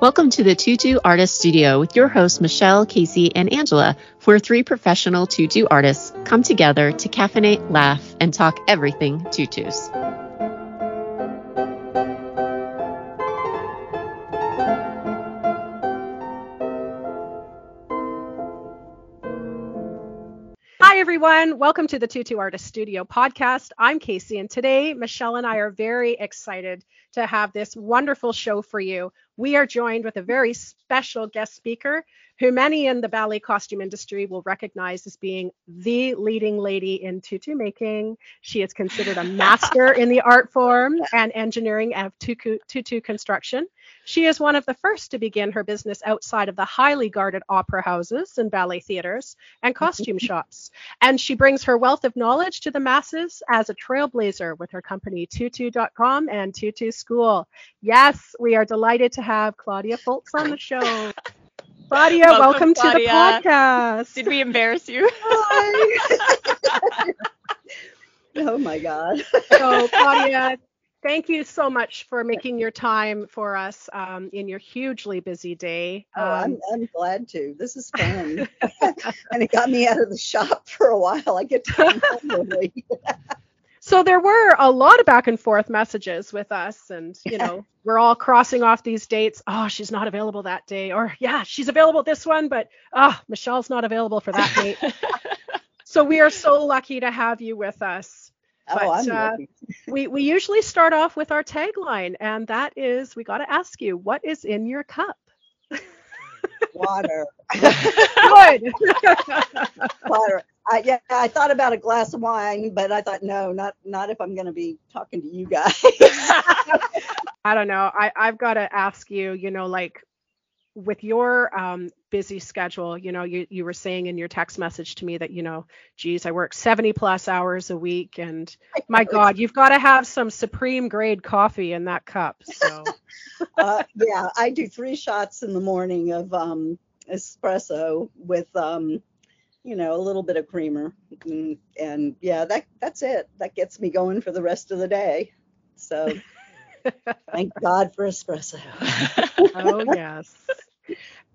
Welcome to the Tutu Artist Studio with your hosts Michelle, Casey, and Angela, where three professional tutu artists come together to caffeinate, laugh, and talk everything tutus. Hi, everyone. Welcome to the Tutu Artist Studio podcast. I'm Casey, and today Michelle and I are very excited to have this wonderful show for you. We are joined with a very special guest speaker who many in the ballet costume industry will recognize as being the leading lady in tutu making. She is considered a master in the art form and engineering of tutu, tutu construction. She is one of the first to begin her business outside of the highly guarded opera houses and ballet theaters and mm-hmm. costume shops. And she brings her wealth of knowledge to the masses as a trailblazer with her company tutu.com and Tutu School. Yes, we are delighted to have Claudia Folts on the show. Claudia, welcome, welcome Claudia. to the podcast. Did we embarrass you? Hi. oh my God. so, Claudia, thank you so much for making your time for us um, in your hugely busy day. Um, oh, I'm, um, I'm glad to. This is fun. and it got me out of the shop for a while. I get to come home so there were a lot of back and forth messages with us and you know we're all crossing off these dates. Oh she's not available that day. Or yeah she's available this one but oh michelle's not available for that date. So we are so lucky to have you with us. Oh, but I'm uh, we we usually start off with our tagline and that is we got to ask you what is in your cup? Water. Good. Water I, yeah, I thought about a glass of wine, but I thought no, not not if I'm going to be talking to you guys. I don't know. I I've got to ask you. You know, like with your um, busy schedule, you know, you you were saying in your text message to me that you know, geez, I work 70 plus hours a week, and my God, you've got to have some supreme grade coffee in that cup. So. uh, yeah, I do three shots in the morning of um, espresso with um, you know, a little bit of creamer, and, and yeah, that that's it. That gets me going for the rest of the day. So thank God for espresso. oh yes.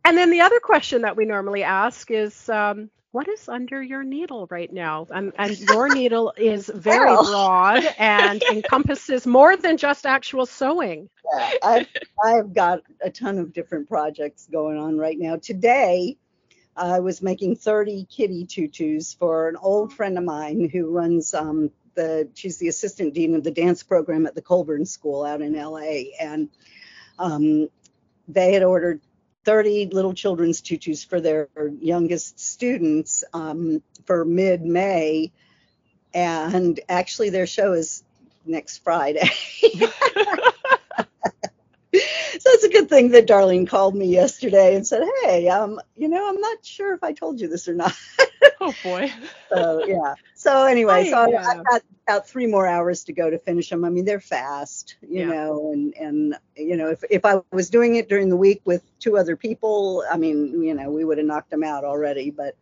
And then the other question that we normally ask is, um, what is under your needle right now? And, and your needle is very well. broad and encompasses more than just actual sewing. Yeah, I've, I've got a ton of different projects going on right now. Today, I was making 30 kitty tutus for an old friend of mine who runs um, the, she's the assistant dean of the dance program at the Colburn School out in LA. And um, they had ordered 30 little children's tutus for their youngest students um, for mid May. And actually, their show is next Friday. it's a good thing that Darlene called me yesterday and said, "Hey, um, you know, I'm not sure if I told you this or not." oh boy. so yeah. So anyway, so yeah. I've got about three more hours to go to finish them. I mean, they're fast, you yeah. know, and and you know, if if I was doing it during the week with two other people, I mean, you know, we would have knocked them out already, but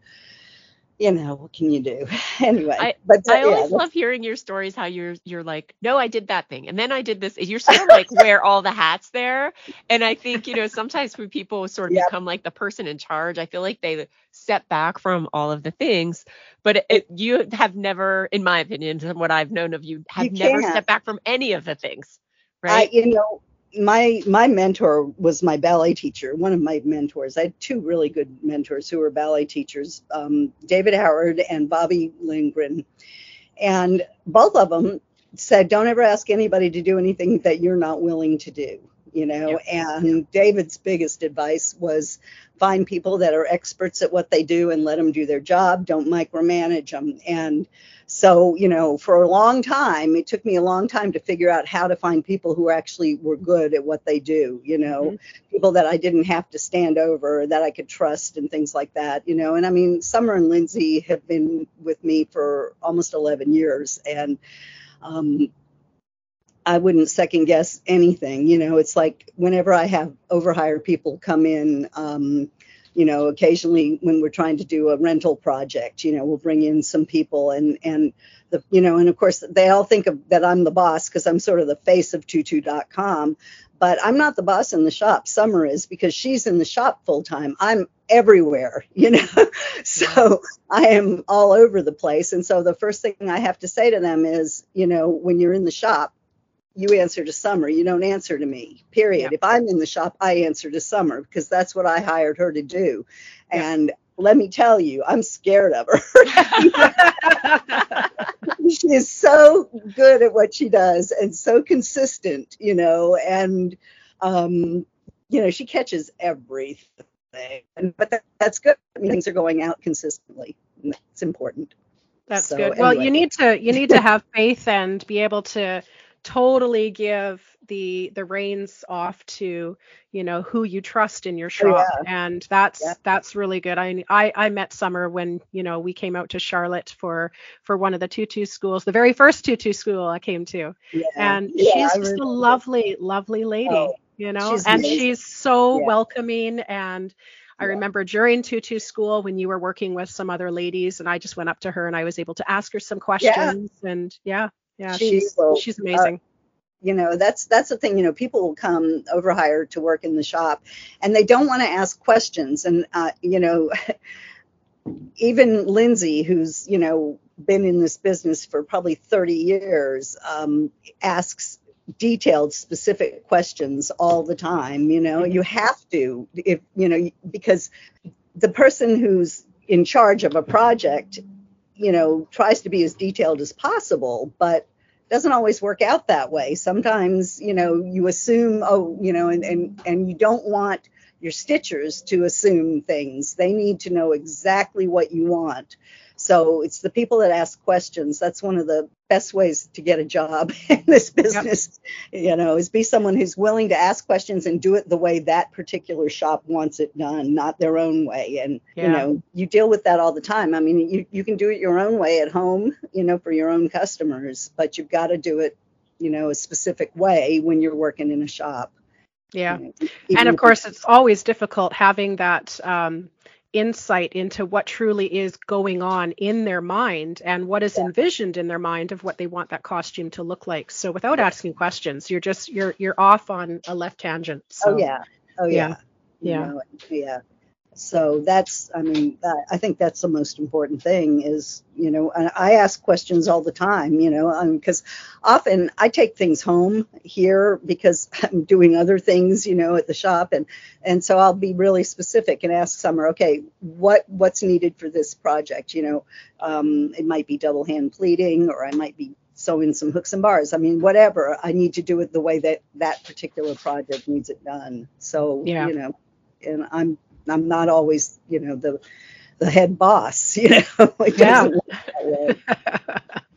you know, what can you do? anyway, I, but I always yeah, love hearing your stories. How you're you're like, no, I did that thing, and then I did this. You're sort of like wear all the hats there, and I think you know sometimes when people sort of yep. become like the person in charge, I feel like they step back from all of the things. But it, you have never, in my opinion, from what I've known of you, have you never stepped back from any of the things. Right. I, you know, my my mentor was my ballet teacher one of my mentors. I had two really good mentors who were ballet teachers um, david howard and bobby lindgren. And both of them said don't ever ask anybody to do anything that you're not willing to do you know and david's biggest advice was find people that are experts at what they do and let them do their job. Don't micromanage them and so, you know, for a long time, it took me a long time to figure out how to find people who actually were good at what they do, you know, mm-hmm. people that I didn't have to stand over, that I could trust and things like that, you know. And I mean, Summer and Lindsay have been with me for almost 11 years. And um, I wouldn't second guess anything, you know. It's like whenever I have overhired people come in, um, you know, occasionally when we're trying to do a rental project, you know, we'll bring in some people and and the you know, and of course they all think of that I'm the boss because I'm sort of the face of tutu.com, but I'm not the boss in the shop. Summer is because she's in the shop full time. I'm everywhere, you know. so I am all over the place. And so the first thing I have to say to them is, you know, when you're in the shop, you answer to Summer. You don't answer to me. Period. If I'm in the shop, I answer to Summer because that's what I hired her to do. And let me tell you, I'm scared of her. she is so good at what she does and so consistent, you know, and um, you know, she catches everything. But that, that's good. I mean, things are going out consistently. It's important. That's so, good. Anyway. Well, you need to you need to have faith and be able to totally give the the reins off to you know who you trust in your oh, shop oh, yeah. and that's yeah. that's really good I, I i met summer when you know we came out to charlotte for for one of the tutu schools the very first tutu school i came to yeah. and she's just a lovely lovely lady oh, you know she's and amazing. she's so welcoming and I remember during tutu school when you were working with some other ladies, and I just went up to her and I was able to ask her some questions. And yeah, yeah, she she's will, she's uh, amazing. Uh, you know that's that's the thing you know people will come over hired to work in the shop and they don't want to ask questions and uh, you know even lindsay who's you know been in this business for probably 30 years um, asks detailed specific questions all the time you know you have to if you know because the person who's in charge of a project you know tries to be as detailed as possible but doesn't always work out that way. Sometimes, you know, you assume, oh, you know, and and and you don't want your stitchers to assume things. They need to know exactly what you want. So it's the people that ask questions. That's one of the best ways to get a job in this business. Yep. You know, is be someone who's willing to ask questions and do it the way that particular shop wants it done, not their own way. And yeah. you know, you deal with that all the time. I mean, you you can do it your own way at home, you know, for your own customers, but you've got to do it, you know, a specific way when you're working in a shop. Yeah. You know, and of course, it's always difficult having that um, insight into what truly is going on in their mind and what is yeah. envisioned in their mind of what they want that costume to look like. So without asking questions, you're just you're you're off on a left tangent. So, oh yeah. Oh yeah. Yeah. Yeah. You know, yeah so that's i mean i think that's the most important thing is you know i ask questions all the time you know because um, often i take things home here because i'm doing other things you know at the shop and and so i'll be really specific and ask summer okay what what's needed for this project you know um, it might be double hand pleating or i might be sewing some hooks and bars. I mean, whatever. I need to do it the way that that particular project needs it done. So, yeah. you know, and I'm I'm not always, you know, the the head boss, you know. yeah.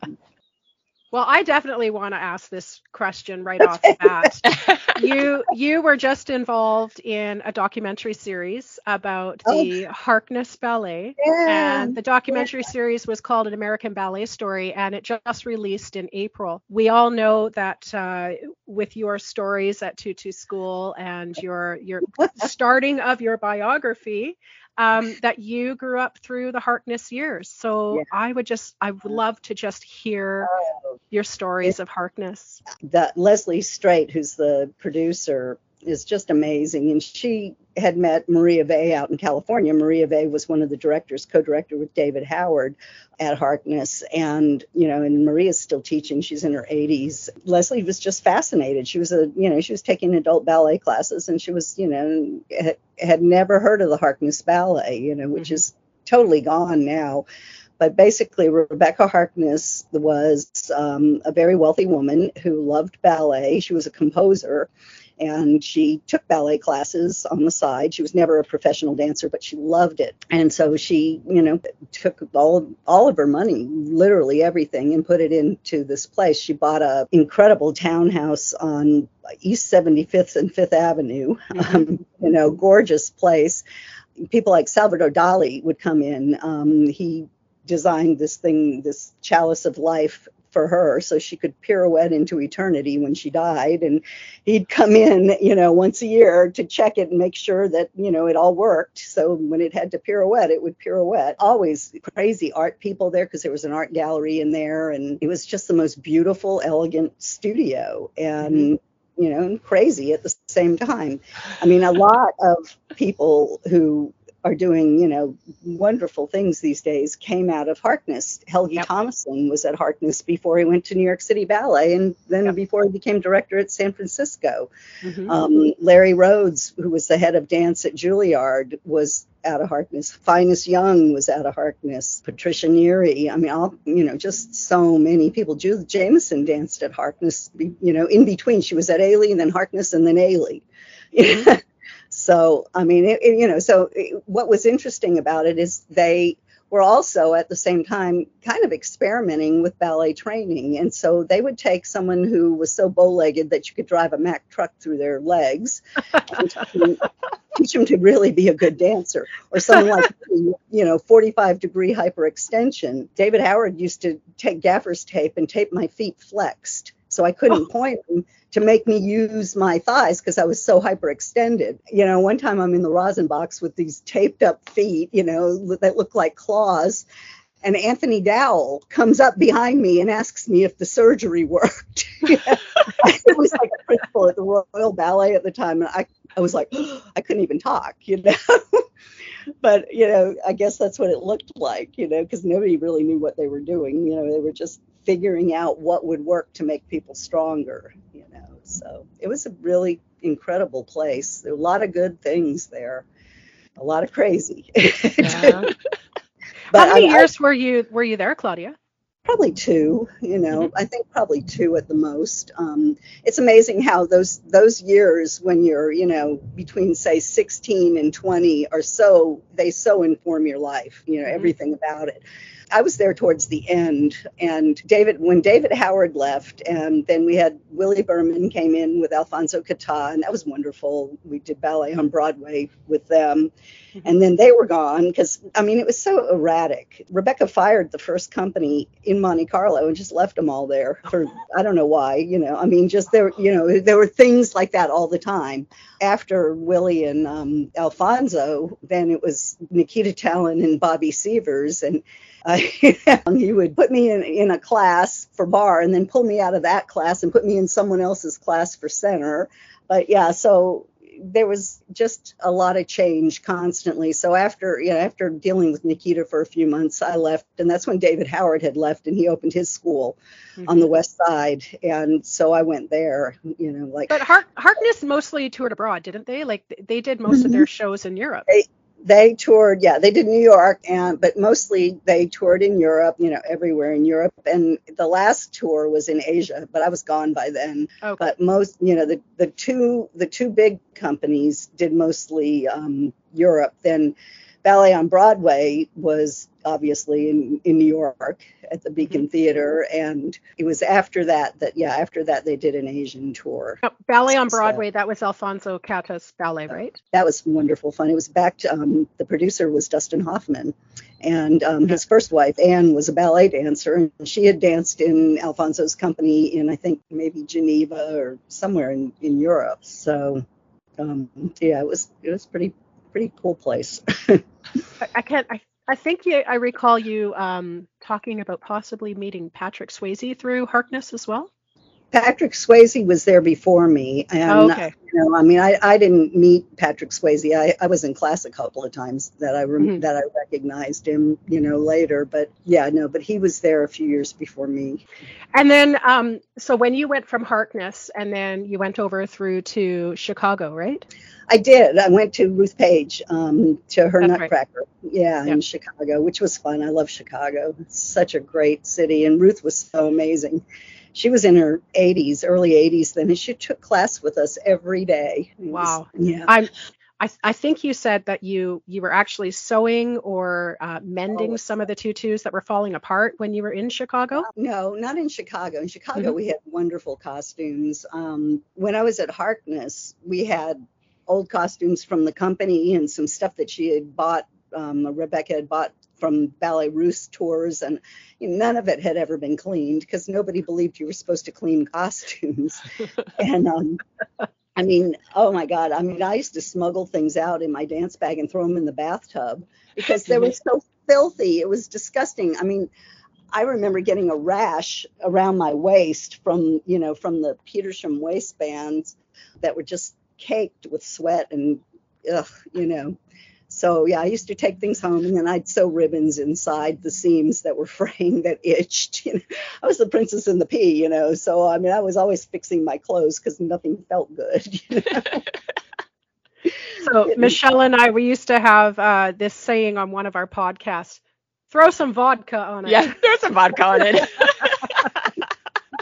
Well, I definitely want to ask this question right off the bat. you you were just involved in a documentary series about oh. the Harkness Ballet, yeah. and the documentary yeah. series was called An American Ballet Story, and it just released in April. We all know that uh, with your stories at Tutu School and your your starting of your biography, um, that you grew up through the Harkness years. So yeah. I would just, I would love to just hear oh, your stories of Harkness. That Leslie Straight, who's the producer, is just amazing. And she had met Maria Vegh out in California. Maria Vegh was one of the directors, co-director with David Howard at Harkness. And, you know, and Maria's still teaching. She's in her 80s. Leslie was just fascinated. She was a, you know, she was taking adult ballet classes and she was, you know, had, had never heard of the Harkness Ballet, you know, which mm-hmm. is totally gone now. But basically, Rebecca Harkness was um, a very wealthy woman who loved ballet. She was a composer and she took ballet classes on the side. She was never a professional dancer, but she loved it. And so she, you know, took all all of her money, literally everything, and put it into this place. She bought a incredible townhouse on East 75th and Fifth Avenue. Mm-hmm. Um, you know, gorgeous place. People like Salvador Dali would come in. Um, he designed this thing, this chalice of life for her so she could pirouette into eternity when she died. And he'd come in, you know, once a year to check it and make sure that, you know, it all worked. So when it had to pirouette, it would pirouette. Always crazy art people there because there was an art gallery in there. And it was just the most beautiful, elegant studio. And mm-hmm you know, crazy at the same time. I mean, a lot of people who are doing, you know, wonderful things these days came out of Harkness. Helgi yep. Tomasson was at Harkness before he went to New York City Ballet and then yep. before he became director at San Francisco. Mm-hmm. Um, Larry Rhodes, who was the head of dance at Juilliard, was out of Harkness. Finis Jhung was out of Harkness. Patricia Neary. I mean, all, you know, just so many people. Judith Jamison danced at Harkness, you know, in between. She was at Ailey and then Harkness and then Ailey. Mm-hmm. So, I mean, it, it, you know, so it, what was interesting about it is they were also at the same time kind of experimenting with ballet training. And so they would take someone who was so bow legged that you could drive a Mack truck through their legs and teach them to really be a good dancer, or someone like, you know, 45 degree hyperextension. David Howard used to take gaffer's tape and tape my feet flexed so I couldn't oh. point them to make me use my thighs because I was so hyperextended. You know, one time I'm in the rosin box with these taped up feet, you know, that look like claws. And Anthony Dowell comes up behind me and asks me if the surgery worked. it was like a principal at the Royal Ballet at the time. And I, I was like, I couldn't even talk, you know. but, you know, I guess that's what it looked like, you know, because nobody really knew what they were doing. You know, they were just figuring out what would work to make people stronger, you know. So it was a really incredible place. There were a lot of good things there, a lot of crazy. Yeah. How many I, years I, were you were you there, Claudia? Probably two, you know. Mm-hmm. I think probably two at the most. Um, it's amazing how those those years when you're, you know, between say 16 and 20 are so they so inform your life, you know, mm-hmm. everything about it. I was there towards the end, and David, when David Howard left, and then we had Willie Burmann came in with Alfonso Catá, and that was wonderful. We did ballet on Broadway with them, mm-hmm. and then they were gone because I mean it was so erratic. Rebecca fired the first company in Monte Carlo and just left them all there for I don't know why. You know, I mean just there, you know, there were things like that all the time. After Willie and um, Alfonso, then it was Nikita Talin and Bobby Sievers, and uh, he would put me in, in a class for bar and then pull me out of that class and put me in someone else's class for center. But yeah, so there was just a lot of change constantly. So after you know after dealing with Nikita for a few months, I left, and that's when David Howard had left, and he opened his school mm-hmm. on the west side, and so I went there. You know, like. But Hark- Harkness mostly toured abroad, didn't they? Like they did most mm-hmm. of their shows in Europe. They, they toured, yeah, they did New York, and but mostly they toured in Europe, you know, everywhere in Europe. And the last tour was in Asia, but I was gone by then. Okay. But most, you know, the the two the two big companies did mostly um, Europe. Then Ballet on Broadway was obviously in, in New York at the Beacon mm-hmm. Theater. And it was after that that, yeah, after that they did an Asian tour. Oh, ballet on Broadway, so, that was Alfonso Catás ballet, right? That was wonderful fun. It was back to, um, the producer was Dustin Hoffman. And um, his first wife, Anne, was a ballet dancer, and she had danced in Alfonso's company in, I think, maybe Geneva or somewhere in, in Europe. So, um, yeah, it was it was pretty pretty cool place. I can't. I, I think you, I recall you um, talking about possibly meeting Patrick Swayze through Harkness as well. Patrick Swayze was there before me, and oh, okay. you know, I mean, I, I didn't meet Patrick Swayze. I, I was in class a couple of times that I rem- mm-hmm. that I recognized him, you know, later. But yeah, no, but he was there a few years before me. And then, um, so when you went from Harkness, and then you went over through to Chicago, right? I did. I went to Ruth Page um, to her That's Nutcracker, right. yeah, in Chicago, which was fun. I love Chicago. It's such a great city, and Ruth was so amazing she was in her 80s, early 80s then, and she took class with us every day. wow. yeah. I'm. I, I think you said that you you were actually sewing or uh, mending oh, some of the tutus that were falling apart when you were in Chicago. No, not in Chicago. In Chicago, mm-hmm. we had wonderful costumes. Um, when I was at Harkness, we had old costumes from the company and some stuff that she had bought. Um, Rebecca had bought from ballet russe tours and none of it had ever been cleaned because nobody believed you were supposed to clean costumes and um I mean, oh my God. I mean, I used to smuggle things out in my dance bag and throw them in the bathtub because they were so filthy. It was disgusting. I mean, I remember getting a rash around my waist from, you know, from the Petersham waistbands that were just caked with sweat and, ugh, you know. So yeah, I used to take things home and then I'd sew ribbons inside the seams that were fraying that itched. You know, I was the princess in the pea, you know. So I mean, I was always fixing my clothes because nothing felt good. You know? so Michelle and I, we used to have uh, this saying on one of our podcasts: "Throw some vodka on it." Yeah, throw some vodka on it.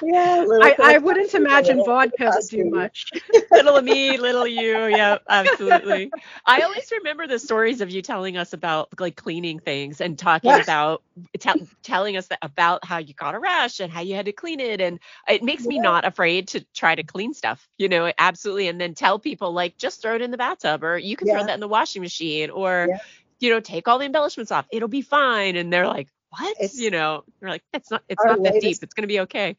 yeah, I, I wouldn't imagine vodka would do much. little me, little you. Yeah, absolutely. I always remember the stories of you telling us about like cleaning things and talking Yes. about t- telling us that, about how you got a rash and how you had to clean it. And it makes me not afraid to try to clean stuff, you know, absolutely. And then tell people like just throw it in the bathtub or you can throw that in the washing machine or, Yeah. you know, take all the embellishments off. It'll be fine. And they're like, what? It's- you know, they're like, it's not, it's not that deep. It's going to be okay.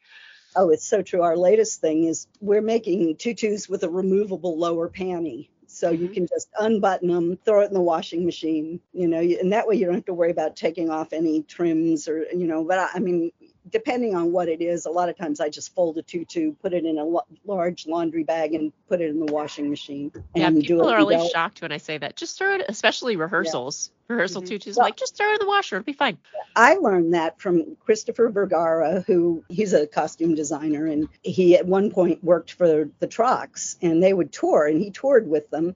Oh, it's so true. Our latest thing is we're making tutus with a removable lower panty. So you Mhm. can just unbutton them, throw it in the washing machine, you know, and that way you don't have to worry about taking off any trims or, you know, but I, I mean, depending on what it is, a lot of times I just fold a tutu, put it in a large laundry bag and put it in the washing machine. Yeah, and people do it are always shocked when I say that. Just throw it, especially rehearsals. Rehearsal Mhm. tutus, Well- like just throw it in the washer. It'll be fine. I learned that from Christopher Vergara, who he's a costume designer, and he at one point worked for the Trocks, and they would tour, and he toured with them.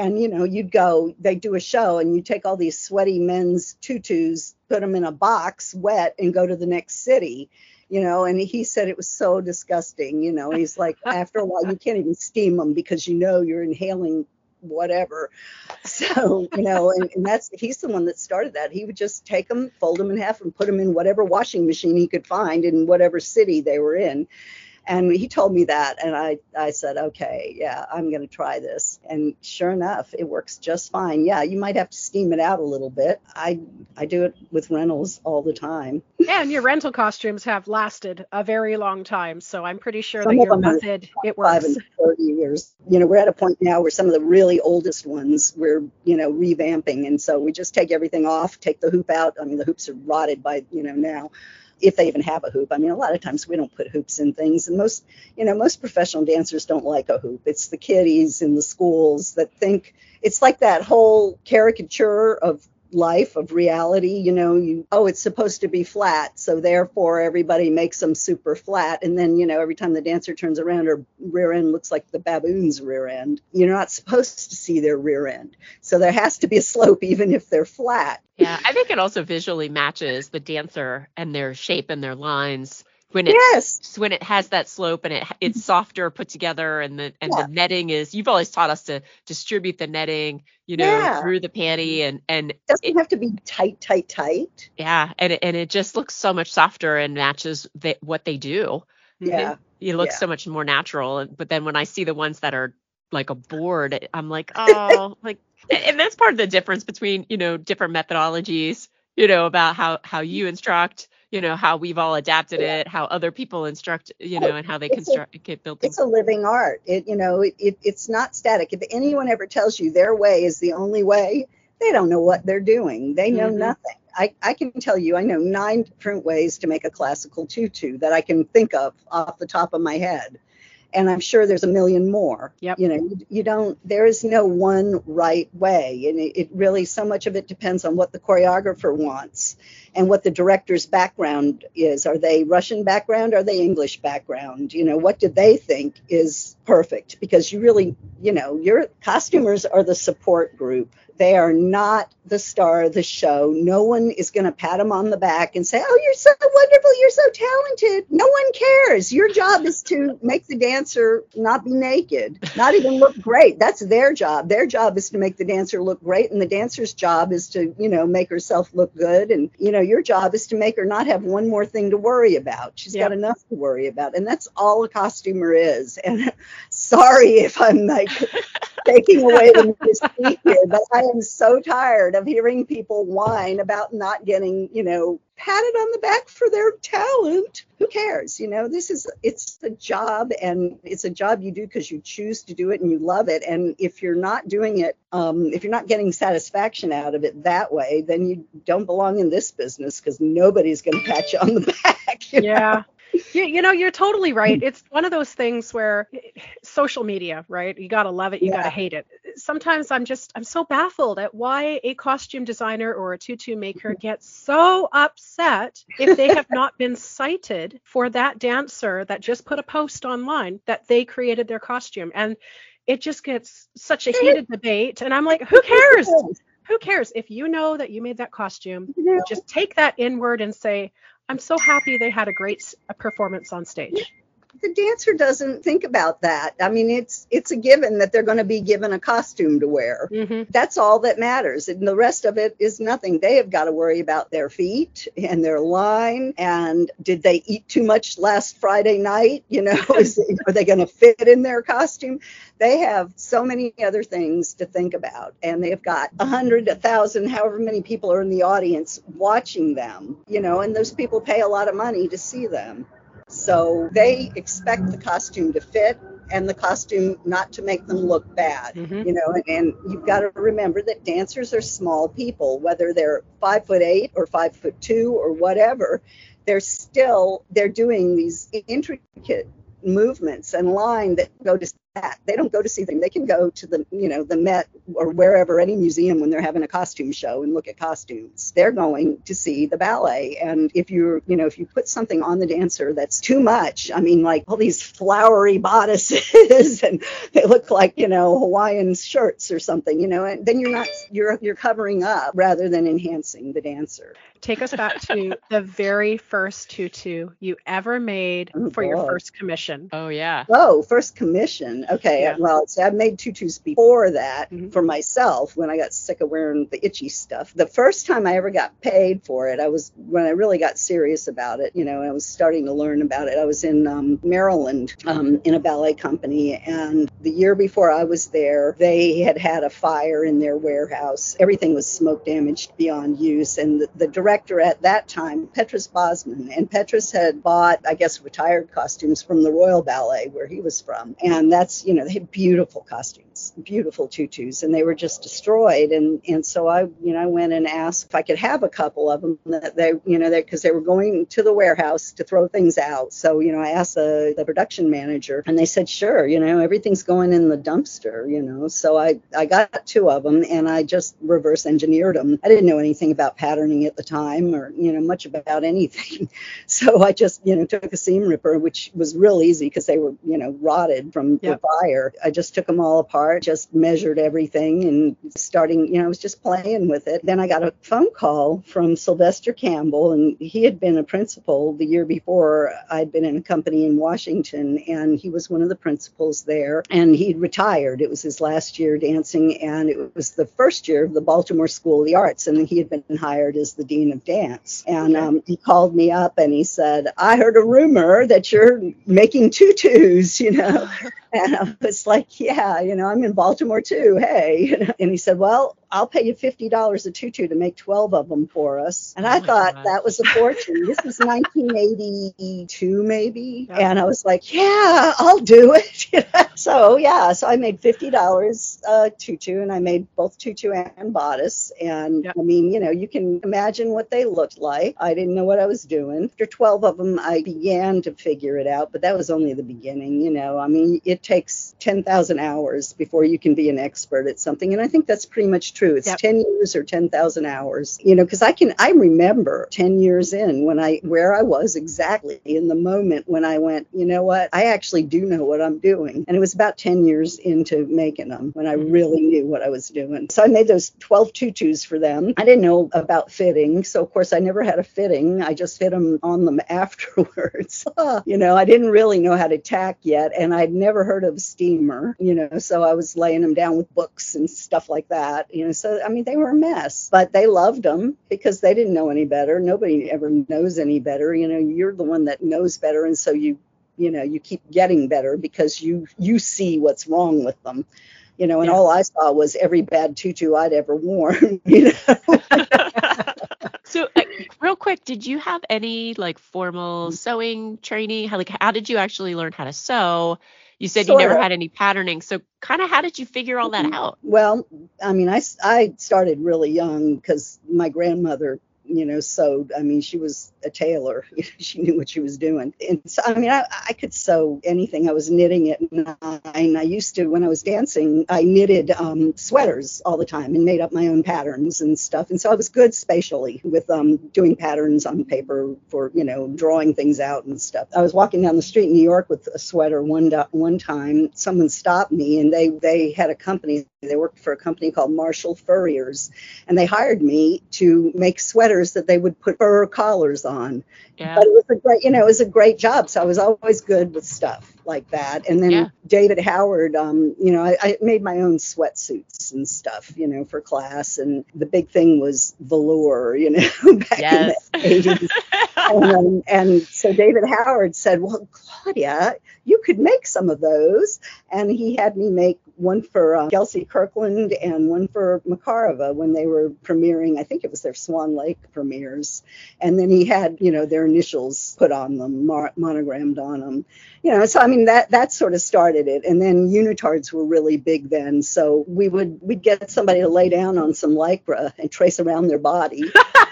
And you know, you'd go, they'd do a show, and you take all these sweaty men's tutus, put them in a box, wet, and go to the next city. You know, and he said it was so disgusting. You know, he's like, after a while, you can't even steam them because you know you're inhaling whatever. So, you know, and, and that's he's the one that started that. He would just take them, fold them in half, and put them in whatever washing machine he could find in whatever city they were in. And he told me that, and I, I said, okay, yeah, I'm going to try this. And sure enough, it works just fine. Yeah, you might have to steam it out a little bit. I, I do it with rentals all the time. And your rental costumes have lasted a very long time, so I'm pretty sure Some that your method it Five works. and 30 years. You know, we're at a point now where some of the really oldest ones we're, you know, revamping. And so we just take everything off, take the hoop out. I mean, the hoops are rotted by, you know, now if they even have a hoop. I mean, a lot of times we don't put hoops in things, and most, you know, most professional dancers don't like a hoop. It's the kiddies in the schools that think it's like that whole caricature of life of reality you know you oh it's supposed to be flat so therefore everybody makes them super flat and then you know every time the dancer turns around her rear end looks like the baboon's rear end. You're not supposed to see their rear end. So there has to be a slope even if they're flat. Yeah, I think it also visually matches the dancer and their shape and their lines when it yes. when it has that slope and it it's mm-hmm. softer put together and the and Yeah. the netting is you've always taught us to distribute the netting you know Yeah. through the panty mm-hmm. and and it doesn't have to be tight tight tight. Yeah and it, and it just looks so much softer and matches the, what they do. Yeah. it looks Yeah. so much more natural but then when i see the ones that are like a board i'm like oh like and that's part of the difference between you know different methodologies you know about how how you mm-hmm. instruct you know how we've all adapted Yeah. it how other people instruct you know and how they It's construct get built things it's a living art. It you know it, it, it's not static. If anyone ever tells you their way is the only way they don't know what they're doing. They know Mhm. nothing. I, I can tell you i know nine different ways to make a classical tutu that i can think of off the top of my head and i'm sure there's a million more Yep. you know you, don't there is no one right way and it, it really so much of it depends on what the choreographer wants and what the director's background is. Are they Russian background? Are they English background? You know, what do they think is perfect? Because you really, you know, your costumers are the support group. They are not the star of the show. No one is going to pat them on the back and say, "Oh, you're so wonderful. You're so talented." No one cares. Your job is to make the dancer not be naked, not even look great. That's their job. Their job is to make the dancer look great, and the dancer's job is to, you know, make herself look good. And you know, your job is to make her not have one more thing to worry about. She's Yeah. got enough to worry about, and that's all a costumer is. And sorry if I'm like taking away the mystique here, but I am so tired of hearing people whine about not getting, you know, patted on the back for their talent. Who cares? You know, this is it's a job and it's a job you do because you choose to do it and you love it. And if you're not doing it, um, if you're not getting satisfaction out of it that way, then you don't belong in this business because nobody's going to pat you on the back. yeah. Know? You, you know, you're totally right. It's one of those things where social media, right? You got to love it, you yeah. got to hate it. Sometimes I'm just, I'm so baffled at why a costume designer or a tutu maker gets so upset if they have not been cited for that dancer that just put a post online that they created their costume. And it just gets such a heated debate. And I'm like, who cares? Who cares? If you know that you made that costume, just take that inward and say, I'm so happy they had a great performance on stage the dancer doesn't think about that. I mean, it's it's a given that they're going to be given a costume to wear. Mm-hmm. That's all that matters, and the rest of it is nothing. They have got to worry about their feet and their line, and did they eat too much last Friday night? You know, is, are they going to fit in their costume? They have so many other things to think about, and they've got a hundred, a thousand, however many people are in the audience watching them. You know, and those people pay a lot of money to see them. So they expect the costume to fit and the costume not to make them look bad, mm-hmm. you know. And, and you've got to remember that dancers are small people, whether they're five foot eight or five foot two or whatever. They're still they're doing these intricate movements and line that go to that. They don't go to see them. They can go to the, you know, the Met or wherever, any museum when they're having a costume show and look at costumes. They're going to see the ballet. And if you're, you know, if you put something on the dancer that's too much, I mean, like all these flowery bodices and they look like, you know, Hawaiian shirts or something, you know, and then you're not, you're, you're covering up rather than enhancing the dancer. Take us back to the very first tutu you ever made oh, for boy. your first commission. Oh, yeah. Oh, first commission. Okay, yeah. well, see, I've made tutus before that mm-hmm. for myself when I got sick of wearing the itchy stuff. The first time I ever got paid for it, I was when I really got serious about it. You know, I was starting to learn about it. I was in um, Maryland um, in a ballet company, and the year before I was there, they had had a fire in their warehouse. Everything was smoke damaged beyond use, and the, the director at that time, Petrus Bosman, and Petrus had bought, I guess, retired costumes from the Royal Ballet where he was from, and that's you know, they had beautiful costumes, beautiful tutus, and they were just destroyed. And and so I, you know, I went and asked if I could have a couple of them that they, you know, because they were going to the warehouse to throw things out. So you know, I asked the, the production manager, and they said, sure, you know, everything's going in the dumpster, you know. So I I got two of them, and I just reverse engineered them. I didn't know anything about patterning at the time, or you know, much about anything. So I just, you know, took a seam ripper, which was real easy because they were, you know, rotted from yep fire. I just took them all apart, just measured everything and starting, you know, I was just playing with it. Then I got a phone call from Sylvester Campbell, and he had been a principal the year before. I'd been in a company in Washington, and he was one of the principals there. And he'd retired. It was his last year dancing, and it was the first year of the Baltimore School of the Arts, and he had been hired as the dean of dance. And um, he called me up and he said, I heard a rumor that you're making tutus, you know. And I was like, yeah, you know, I'm in Baltimore too. Hey. And he said, well, I'll pay you $50 a tutu to make 12 of them for us. And I oh thought God. that was a fortune. this was 1982, maybe. Yeah. And I was like, yeah, I'll do it. so, yeah, so I made $50 uh, tutu and I made both tutu and bodice. And I mean, you know, you can imagine what they looked like. I didn't know what I was doing. After 12 of them, I began to figure it out, but that was only the beginning, you know. I mean, it takes 10,000 hours before you can be an expert at something. And I think that's pretty much true. It's yep. 10 years or 10,000 hours, you know, because I can, I remember 10 years in when I, where I was exactly in the moment when I went, you know what, I actually do know what I'm doing. And it was about 10 years into making them when I mm-hmm. really knew what I was doing. So I made those 12 tutus for them. I didn't know about fitting. So of course I never had a fitting. I just fit them on them afterwards. you know, I didn't really know how to tack yet. And I'd never heard of steamer, you know, so I was laying them down with books and stuff like that, you know, so, I mean, they were a mess, but they loved them because they didn't know any better. Nobody ever knows any better. You know, you're the one that knows better. And so you, you know, you keep getting better because you, you see what's wrong with them. you know, and Yeah. all I saw was every bad tutu I'd ever worn, you know. So, uh, real quick, did you have any like formal sewing training? How like how did you actually learn how to sew? You said you never Sorta. had any patterning. So, kind of how did you figure all that out? Well, I mean, I, I started really young because my grandmother, you know, sewed. I mean, she was a tailor. she knew what she was doing. And so, I mean, I, I could sew anything. I was knitting at nine. I used to, when I was dancing, I knitted um, sweaters all the time and made up my own patterns and stuff. And so I was good spatially with um, doing patterns on paper for, you know, drawing things out and stuff. I was walking down the street in New York with a sweater one, one time. Someone stopped me and they, they had a company. They worked for a company called Marshall Furriers and they hired me to make sweaters that they would put fur collars on. Yeah. But it was a great, you know, it was a great job. So I was always good with stuff like that. And then Yeah. David Howard, um, you know, I, I made my own sweatsuits and stuff, you know, for class. And the big thing was velour, you know, back Yes. in the 80s. and, um, and so David Howard said, Well, Claudia, you could make some of those. And he had me make one for uh, Gelsey Kirkland and one for Makarova when they were premiering. I think it was their Swan Lake premieres. And then he had, you know, their initials put on them, mar- monogrammed on them. You know, so I mean that that sort of started it. And then unitards were really big then. So we would we'd get somebody to lay down on some lycra and trace around their body.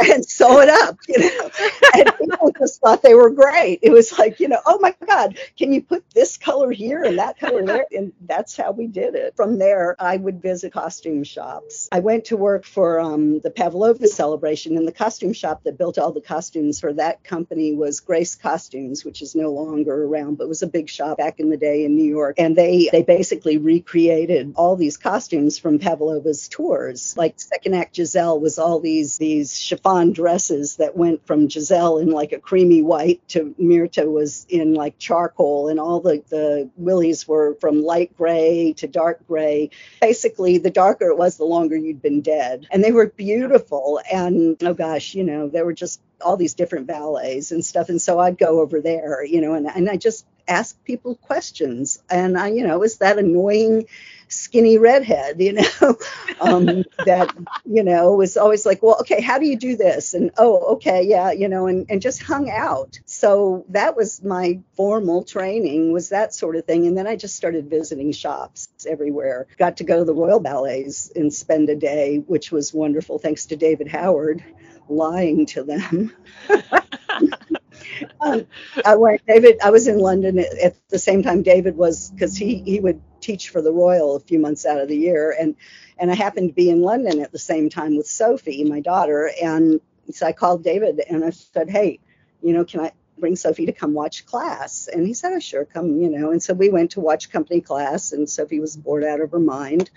and sew it up, you know. And people just thought they were great. It was like, you know, oh my God, can you put this color here and that color there? And that's how we did it. From there, I would visit costume shops. I went to work for um, the Pavlova celebration, and the costume shop that built all the costumes for that company was Grace Costumes, which is no longer around, but was a big shop back in the day in New York. And they they basically recreated all these costumes from Pavlova's tours. Like second act Giselle was all these these chiffon dresses that went from Giselle in like a creamy white to Myrtha was in like charcoal, and all the the wilis were from light gray to dark gray. Basically, the darker it was, the longer you'd been dead. And they were beautiful. And oh gosh, you know, there were just all these different ballets and stuff. And so I'd go over there, you know, and, and I just ask people questions. And I, you know, was that annoying skinny redhead, you know, um, that, you know, was always like, well, okay, how do you do this? And, oh, okay, yeah, you know, and, and just hung out. So that was my formal training was that sort of thing. And then I just started visiting shops everywhere. Got to go to the Royal Ballets and spend a day, which was wonderful, thanks to David Howard lying to them. um, I went, David, I was in London at, at the same time David was, because he, he would teach for the Royal a few months out of the year. And, and I happened to be in London at the same time with Sophie, my daughter. And so I called David and I said, hey, you know, can I bring Sophie to come watch class? And he said, oh, sure, come, you know. And so we went to watch company class and Sophie was bored out of her mind.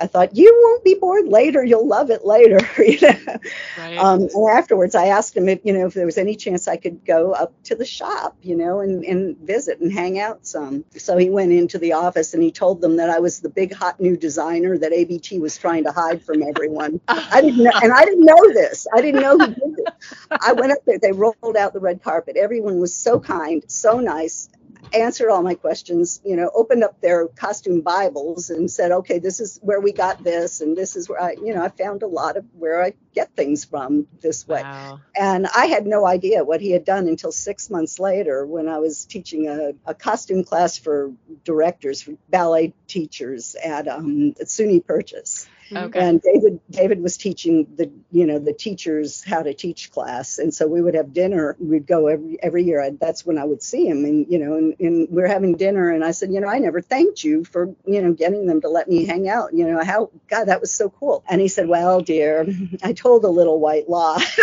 I thought, you won't be bored later. You'll love it later, you know. Right. Um, and afterwards, I asked him if you know if there was any chance I could go up to the shop, you know, and, and visit and hang out some. So he went into the office and he told them that I was the big hot new designer that ABT was trying to hide from everyone. I didn't know, and I didn't know this. I didn't know who did it. I went up there. They rolled out the red carpet. Everyone was so kind, so nice. Answered all my questions, you know, opened up their costume Bibles and said, okay, this is where we got this, and this is where I, you know, I found a lot of where I get things from this way. wow. And I had no idea what he had done until six months later when I was teaching a, a costume class for directors, for ballet teachers at, um, at SUNY Purchase. Mm-hmm. Okay. And David David was teaching the you know the teachers how to teach class, and so we would have dinner. We'd go every every year. And that's when I would see him, and you know, and, and we're having dinner, and I said, you know, I never thanked you for you know getting them to let me hang out. You know how God that was so cool. And he said, well, dear, I told a little white lie.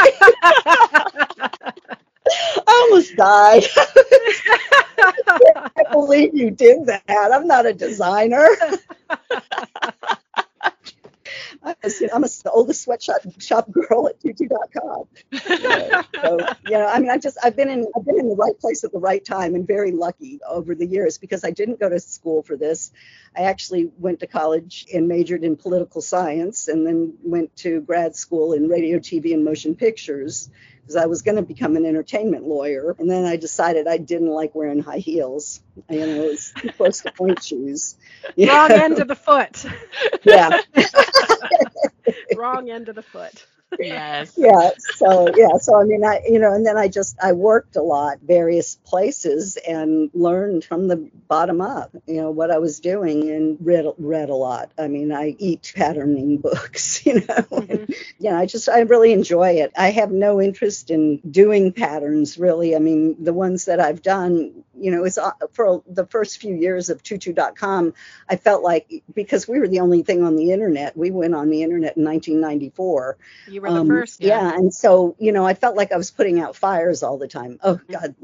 I almost died. I believe you did that. I'm not a designer. I was, you know, I'm a, the oldest sweatshop shop girl at tutu.com. so, you know, I mean, I just I've been in I've been in the right place at the right time and very lucky over the years because I didn't go to school for this. I actually went to college and majored in political science and then went to grad school in radio, TV, and motion pictures because I was going to become an entertainment lawyer. And then I decided I didn't like wearing high heels. You know, it was too close to pointe shoes. Wrong end of the foot. Yeah. Wrong end of the foot yes. Yeah. So yeah. So I mean, I you know, and then I just I worked a lot, various places, and learned from the bottom up, you know, what I was doing, and read read a lot. I mean, I eat patterning books, you know. Mm-hmm. And, you know, I just I really enjoy it. I have no interest in doing patterns really. I mean, the ones that I've done, you know, it's uh, for the first few years of tutu.com, I felt like because we were the only thing on the internet, we went on the internet in 1994. You were the um, first. Yeah. yeah. And so, you know, I felt like I was putting out fires all the time. Oh, mm-hmm. God.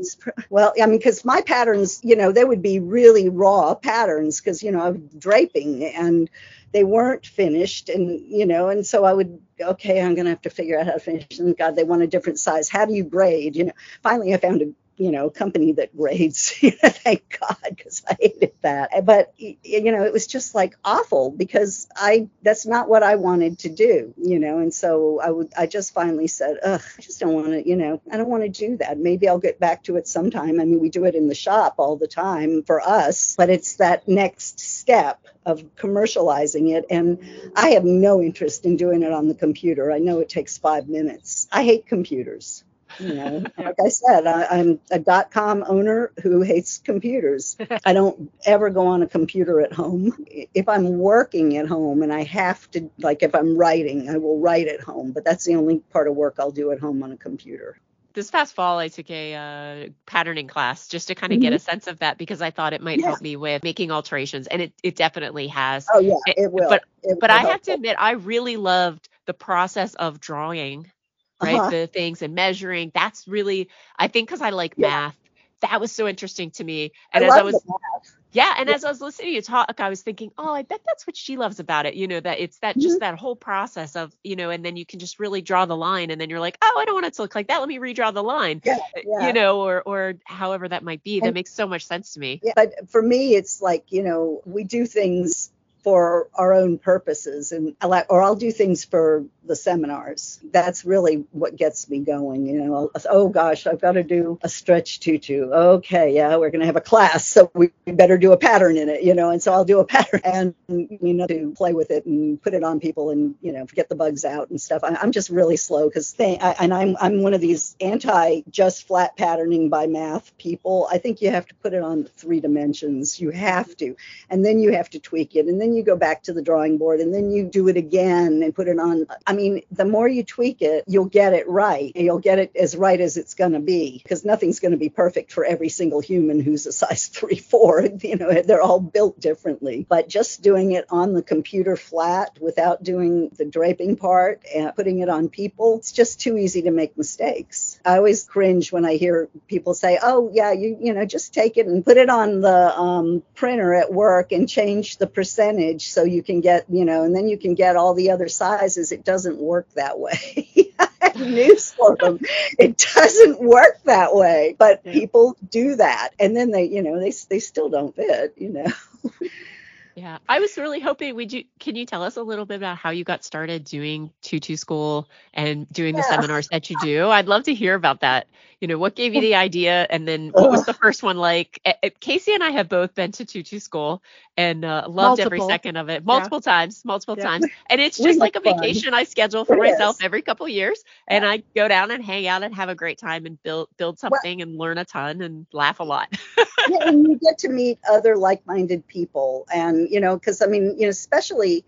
Well, I mean, because my patterns, you know, they would be really raw patterns because, you know, I'm draping and they weren't finished. And, you know, and so I would, okay, I'm going to have to figure out how to finish. And God, they want a different size. How do you grade? You know, finally I found a you know, company that grades. Thank God, because I hated that. But you know, it was just like awful because I that's not what I wanted to do, you know. And so I would I just finally said, ugh, I just don't want to, you know, I don't want to do that. Maybe I'll get back to it sometime. I mean, we do it in the shop all the time for us, but it's that next step of commercializing it. And I have no interest in doing it on the computer. I know it takes five minutes. I hate computers. You know, like I said, I, am a dot com owner who hates computers. I don't ever go on a computer at home. If I'm working at home and I have to, like if I'm writing, I will write at home, but that's the only part of work I'll do at home on a computer this past fall I took a uh, patterning class just to kind of mm-hmm. get a sense of that because I thought it might yeah. help me with making alterations and it, it definitely has. Oh yeah, it, it will. But it but I have to admit I really loved the process of drawing right? Uh-huh. The things and measuring. That's really, I think, because I like yeah. math. That was so interesting to me. And I as I was, yeah, and yeah. as I was listening to you talk, I was thinking, oh, I bet that's what she loves about it. You know, that it's that mm-hmm. just that whole process of, you know, and then you can just really draw the line, and then you're like, oh, I don't want it to look like that. Let me redraw the line. Yeah, uh, yeah. You know, or or however that might be. That makes so much sense to me. Yeah, but for me, it's like, you know, we do things for our own purposes and or I'll do things for the seminars. That's really what gets me going. You know, oh gosh, I've got to do a stretch tutu. Okay, yeah, we're going to have a class, so we better do a pattern in it. You know, and so I'll do a pattern and you know to play with it and put it on people and you know get the bugs out and stuff. I, am just really slow because and I'm I'm one of these anti just flat patterning by math people. I think you have to put it on three dimensions. You have to, and then you have to tweak it, and then you go back to the drawing board, and then you do it again and put it on. I mean, the more you tweak it, you'll get it right. And you'll get it as right as it's going to be because nothing's going to be perfect for every single human who's a size 3 4. You know, they're all built differently. But just doing it on the computer flat without doing the draping part and putting it on people, it's just too easy to make mistakes. I always cringe when I hear people say, "Oh, yeah, you you know, just take it and put it on the um, printer at work and change the percentage so you can get, you know, and then you can get all the other sizes." It doesn't doesn't work that way. News for them. It doesn't work that way, but yeah. people do that, and then they, you know, they they still don't fit, you know. Yeah, I was really hoping. Would you? Can you tell us a little bit about how you got started doing tutu school and doing yeah. the seminars that you do? I'd love to hear about that. You know, what gave you the idea, and then what was the first one like? Casey and I have both been to tutu school and uh, loved multiple. every second of it, multiple yeah. times, multiple yeah. times. And it's just like a vacation I schedule for it myself is. every couple years, and I go down and hang out and have a great time and build build something well, and learn a ton and laugh a lot. yeah, and you get to meet other like-minded people, and you know, because I mean, you know, especially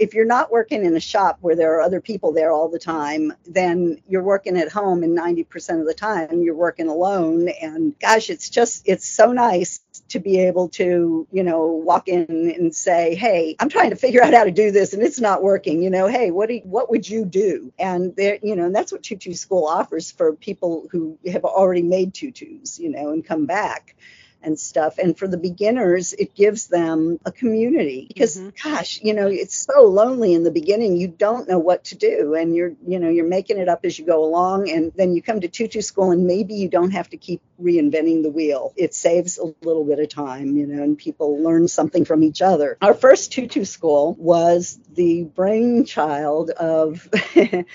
if you're not working in a shop where there are other people there all the time, then you're working at home and 90% of the time you're working alone. And gosh, it's just, it's so nice to be able to, you know, walk in and say, "Hey, I'm trying to figure out how to do this and it's not working." You know, "Hey, what do you, what would you do?" And there, you know, and that's what Tutu School offers for people who have already made tutus, you know, and come back and stuff. And for the beginners, it gives them a community because, mm-hmm. gosh, you know, it's so lonely in the beginning. You don't know what to do, and you're, you know, you're making it up as you go along. And then you come to tutu school, and maybe you don't have to keep reinventing the wheel. It saves a little bit of time, you know, and people learn something from each other. Our first tutu school was the brainchild of the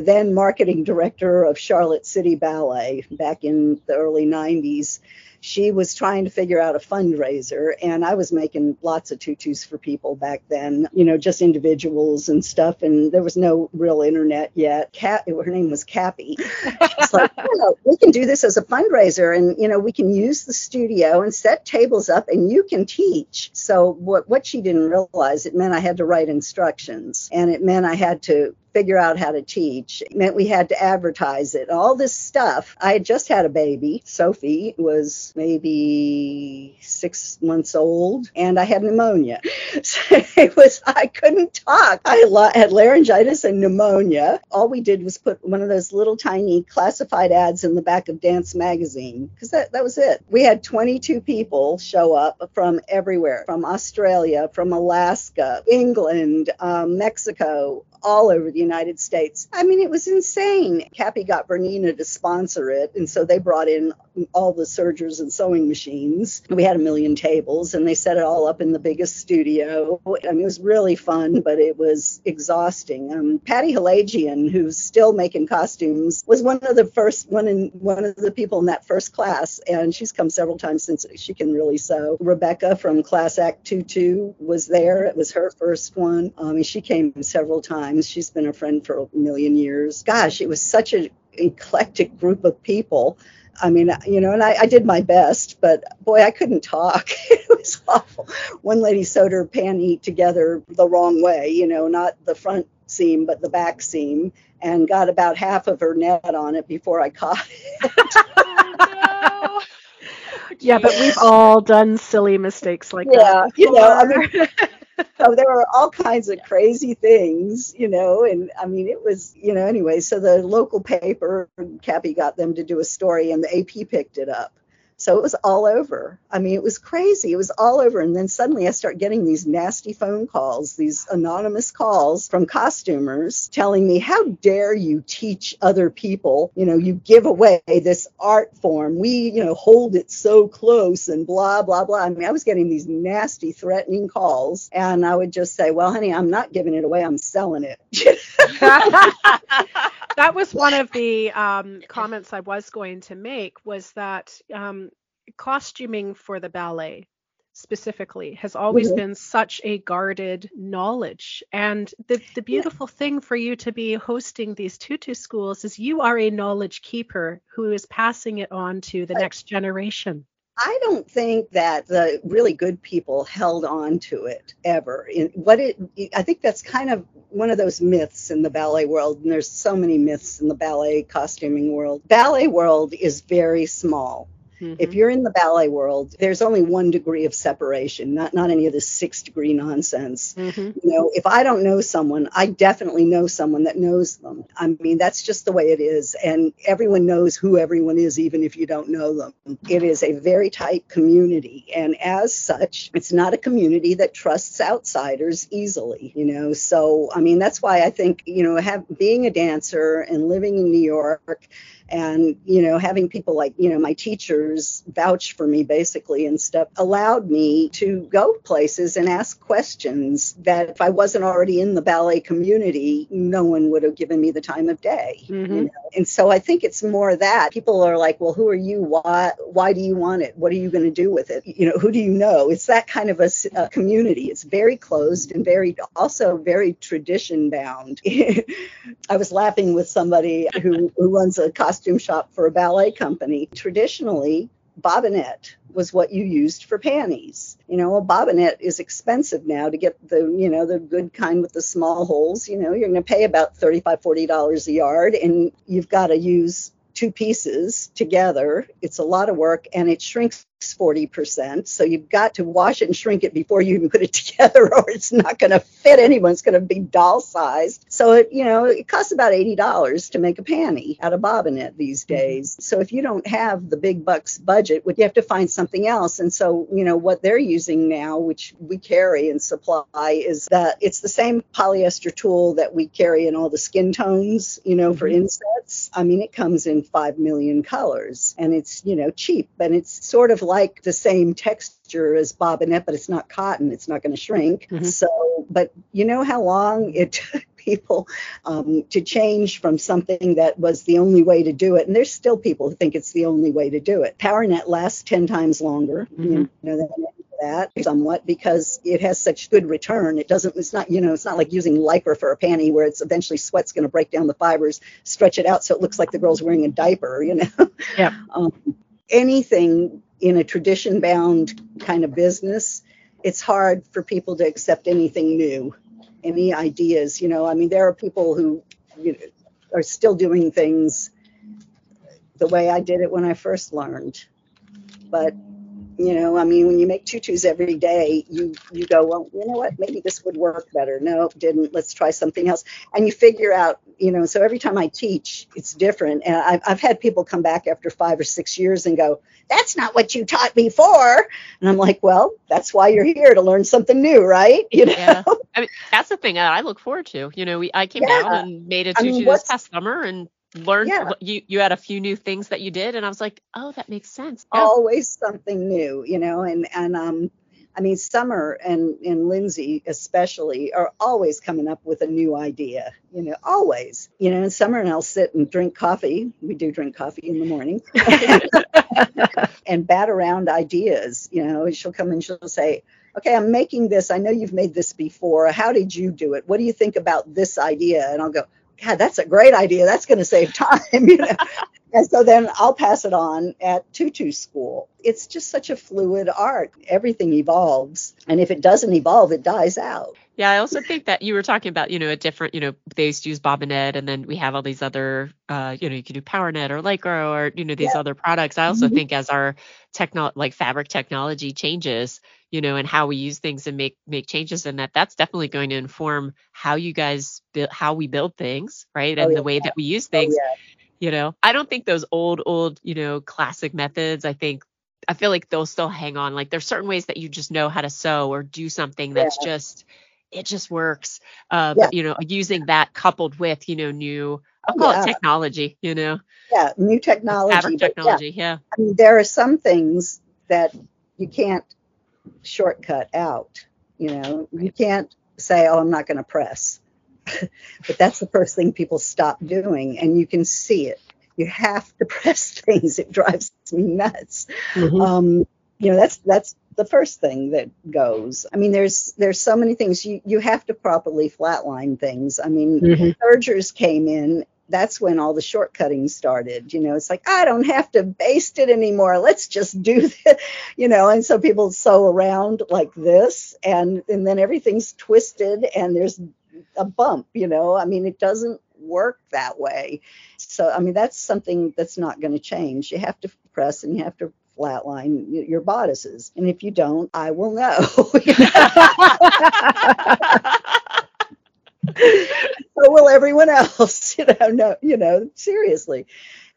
then marketing director of Charlotte City Ballet back in the early 90s she was trying to figure out a fundraiser and I was making lots of tutus for people back then, you know, just individuals and stuff. And there was no real internet yet. Cat, her name was Cappy. She's like, oh, we can do this as a fundraiser and, you know, we can use the studio and set tables up and you can teach. So what, what she didn't realize, it meant I had to write instructions and it meant I had to figure out how to teach. It meant we had to advertise it. All this stuff. I had just had a baby. Sophie was maybe six months old, and I had pneumonia. So it was I couldn't talk. I had laryngitis and pneumonia. All we did was put one of those little tiny classified ads in the back of Dance Magazine because that that was it. We had 22 people show up from everywhere, from Australia, from Alaska, England, um, Mexico, all over the United States. I mean, it was insane. Cappy got Bernina to sponsor it, and so they brought in all the sergers and sewing machines. We had a million tables, and they set it all up in the biggest studio. I mean, it was really fun, but it was exhausting. Um, Patty Halagian, who's still making costumes, was one of the first one in one of the people in that first class, and she's come several times since she can really sew. Rebecca from Class Act 22 was there. It was her first one. Um, she came several times. She's been a friend for a million years. Gosh, it was such an eclectic group of people. I mean, you know, and I, I, did my best, but boy, I couldn't talk. it was awful. One lady sewed her panty together the wrong way, you know, not the front seam, but the back seam, and got about half of her net on it before I caught it. oh, no. yeah, but we've all done silly mistakes like yeah, that. Yeah, you know, I mean, so oh, there were all kinds of crazy things, you know, and I mean, it was, you know, anyway. So the local paper, Cappy got them to do a story, and the AP picked it up. So it was all over. I mean, it was crazy. It was all over. And then suddenly I start getting these nasty phone calls, these anonymous calls from costumers telling me, How dare you teach other people? You know, you give away this art form. We, you know, hold it so close and blah, blah, blah. I mean, I was getting these nasty, threatening calls. And I would just say, Well, honey, I'm not giving it away. I'm selling it. that was one of the um, comments I was going to make was that um, costuming for the ballet specifically has always mm-hmm. been such a guarded knowledge and the, the beautiful yeah. thing for you to be hosting these tutu schools is you are a knowledge keeper who is passing it on to the next generation I don't think that the really good people held on to it ever. In what it, I think that's kind of one of those myths in the ballet world, and there's so many myths in the ballet costuming world. Ballet world is very small. Mm-hmm. If you're in the ballet world, there's only one degree of separation, not not any of this six degree nonsense. Mm-hmm. You know, if I don't know someone, I definitely know someone that knows them. I mean, that's just the way it is, and everyone knows who everyone is, even if you don't know them. It is a very tight community, and as such, it's not a community that trusts outsiders easily. You know, so I mean, that's why I think you know, have being a dancer and living in New York and you know having people like you know my teachers vouch for me basically and stuff allowed me to go places and ask questions that if i wasn't already in the ballet community no one would have given me the time of day mm-hmm. you know? and so i think it's more that people are like well who are you? Why why do you want it? What are you going to do with it? You know who do you know? It's that kind of a, a community. It's very closed and very also very tradition bound. I was laughing with somebody who, who runs a costume costume shop for a ballet company. Traditionally, bobbinet was what you used for panties. You know, a bobbinet is expensive now to get the, you know, the good kind with the small holes. You know, you're going to pay about $35, $40 a yard, and you've got to use two pieces together. It's a lot of work and it shrinks 40%. So you've got to wash it and shrink it before you even put it together or it's not going to fit anyone. It's going to be doll sized. So it, you know, it costs about $80 to make a panty out of bobbinet these mm-hmm. days. So if you don't have the big bucks budget, would you have to find something else. And so, you know, what they're using now, which we carry and supply, is that it's the same polyester tulle that we carry in all the skin tones, you know, for mm-hmm. insets. I mean, it comes in 5 million colors and it's, you know, cheap and it's sort of like the same texture as bobbinet, but it's not cotton. It's not going to shrink. Mm-hmm. So, but you know how long it took people um, to change from something that was the only way to do it. And there's still people who think it's the only way to do it. PowerNet lasts 10 times longer. Mm-hmm. You know, that somewhat because it has such good return. It doesn't, it's not, you know, it's not like using lycra for a panty where it's eventually sweat's going to break down the fibers, stretch it out so it looks like the girl's wearing a diaper, you know. Yeah. um, anything in a tradition bound kind of business, it's hard for people to accept anything new, any ideas. You know, I mean, there are people who you know, are still doing things the way I did it when I first learned. But you know, I mean, when you make tutus every day, you you go, well, you know what? Maybe this would work better. No, didn't. Let's try something else. And you figure out, you know. So every time I teach, it's different. And I've I've had people come back after five or six years and go, that's not what you taught before. And I'm like, well, that's why you're here to learn something new, right? You know. Yeah. I mean, that's the thing that I look forward to. You know, we I came yeah. down and made a tutu I mean, this past summer and learned yeah. you you had a few new things that you did and I was like, "Oh, that makes sense." Yeah. Always something new, you know, and and um I mean, Summer and, and Lindsay especially are always coming up with a new idea, you know, always. You know, and Summer and I'll sit and drink coffee. We do drink coffee in the morning and bat around ideas. You know, she'll come and she'll say, okay, I'm making this. I know you've made this before. How did you do it? What do you think about this idea? And I'll go, God, that's a great idea. That's going to save time, you know. And so then I'll pass it on at tutu school. It's just such a fluid art. Everything evolves, and if it doesn't evolve, it dies out. Yeah, I also think that you were talking about, you know, a different, you know, they used to use bobbinet, and then we have all these other, uh, you know, you can do PowerNet or Lycra or, you know, these yeah. other products. I also mm-hmm. think as our techno, like fabric technology changes, you know, and how we use things and make make changes in that, that's definitely going to inform how you guys build, how we build things, right, oh, and yeah. the way that we use oh, things. Oh, yeah. You know, I don't think those old, old, you know, classic methods. I think I feel like they'll still hang on. Like there's certain ways that you just know how to sew or do something that's just it just works. Uh, yeah. But you know, using that coupled with you know new, I'll call yeah. it technology. You know. Yeah, new technology. Fabric technology. Yeah. yeah. I mean, there are some things that you can't shortcut out. You know, you can't say, "Oh, I'm not going to press," but that's the first thing people stop doing, and you can see it. You have to press things. It drives me nuts. Mm-hmm. Um, you know, that's that's the first thing that goes. I mean, there's there's so many things you you have to properly flatline things. I mean, mm-hmm. sergers came in. That's when all the shortcutting started. You know, it's like I don't have to baste it anymore. Let's just do this. You know, and so people sew around like this, and and then everything's twisted, and there's a bump. You know, I mean, it doesn't work that way. So, I mean, that's something that's not going to change. You have to press and you have to flatline your bodices. And if you don't, I will know. so will everyone else. You know, no, you know, seriously.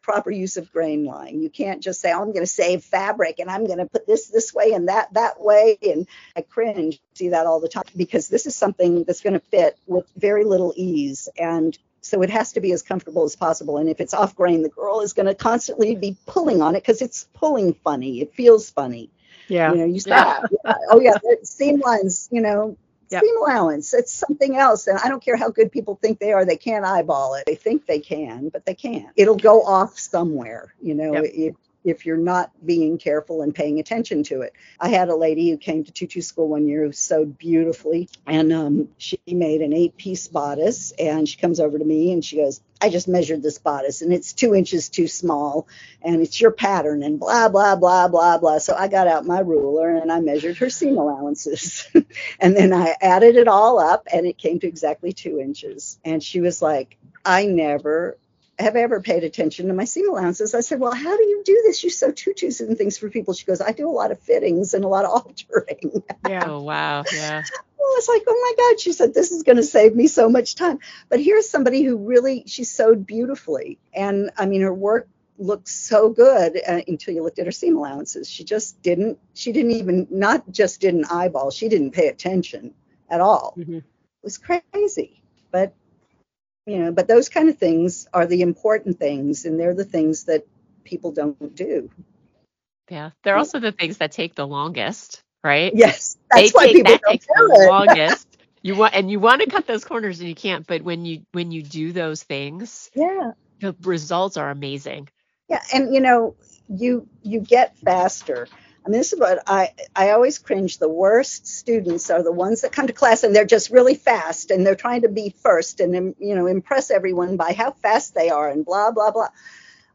Proper use of grain line. You can't just say, oh, I'm going to save fabric and I'm going to put this this way and that that way. And I cringe, see that all the time because this is something that's going to fit with very little ease. And so it has to be as comfortable as possible. And if it's off grain, the girl is going to constantly be pulling on it because it's pulling funny. It feels funny. Yeah. You know, you stop. Yeah. yeah. Oh yeah, seam lines. You know, yep. seam allowance. It's something else. And I don't care how good people think they are. They can't eyeball it. They think they can, but they can't. It'll go off somewhere. You know, yep. if if you're not being careful and paying attention to it. I had a lady who came to tutu school one year who sewed beautifully, and um, she made an eight piece bodice. And she comes over to me and she goes, I just measured this bodice and it's two inches too small and it's your pattern and blah, blah, blah, blah, blah. So I got out my ruler and I measured her seam allowances. and then I added it all up and it came to exactly two inches. And she was like, I never have ever paid attention to my seam allowances. I said, Well, how do you do this? You sew tutus and things for people. She goes, I do a lot of fittings and a lot of altering. Yeah. Oh, wow. Yeah. I was like, oh my God. She said, this is going to save me so much time. But here's somebody who really, she sewed beautifully. And I mean, her work looked so good uh, until you looked at her seam allowances. She just didn't, she didn't even, not just didn't eyeball, she didn't pay attention at all. Mm-hmm. It was crazy. But, you know, but those kind of things are the important things, and they're the things that people don't do. Yeah. They're also the things that take the longest, right? Yes. That's they why take, people that don't do the it. longest. You want and you want to cut those corners and you can't, but when you when you do those things, yeah, the results are amazing. Yeah, and you know, you you get faster. I mean, this is what I I always cringe. The worst students are the ones that come to class and they're just really fast and they're trying to be first and you know impress everyone by how fast they are and blah blah blah.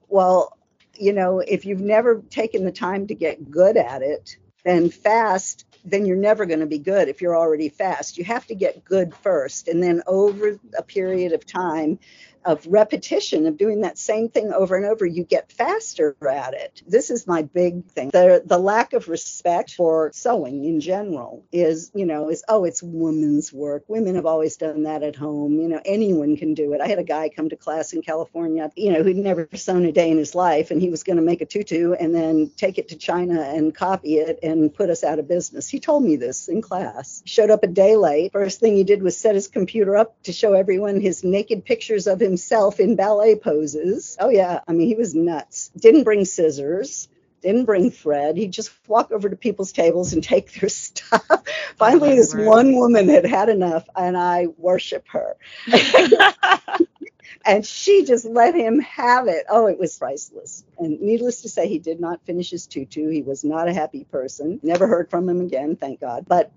Well, you know, if you've never taken the time to get good at it, then fast then you're never going to be good if you're already fast. You have to get good first. And then over a period of time, of repetition of doing that same thing over and over, you get faster at it. This is my big thing. The the lack of respect for sewing in general is, you know, is oh, it's women's work. Women have always done that at home. You know, anyone can do it. I had a guy come to class in California, you know, who'd never sewn a day in his life, and he was going to make a tutu and then take it to China and copy it and put us out of business. He told me this in class. Showed up a day late. First thing he did was set his computer up to show everyone his naked pictures of him himself in ballet poses. Oh, yeah. I mean, he was nuts. Didn't bring scissors didn't bring thread. He'd just walk over to people's tables and take their stuff. Finally, oh, this right. one woman had had enough, and I worship her. and she just let him have it. Oh, it was priceless. And needless to say, he did not finish his tutu. He was not a happy person. Never heard from him again, thank God. But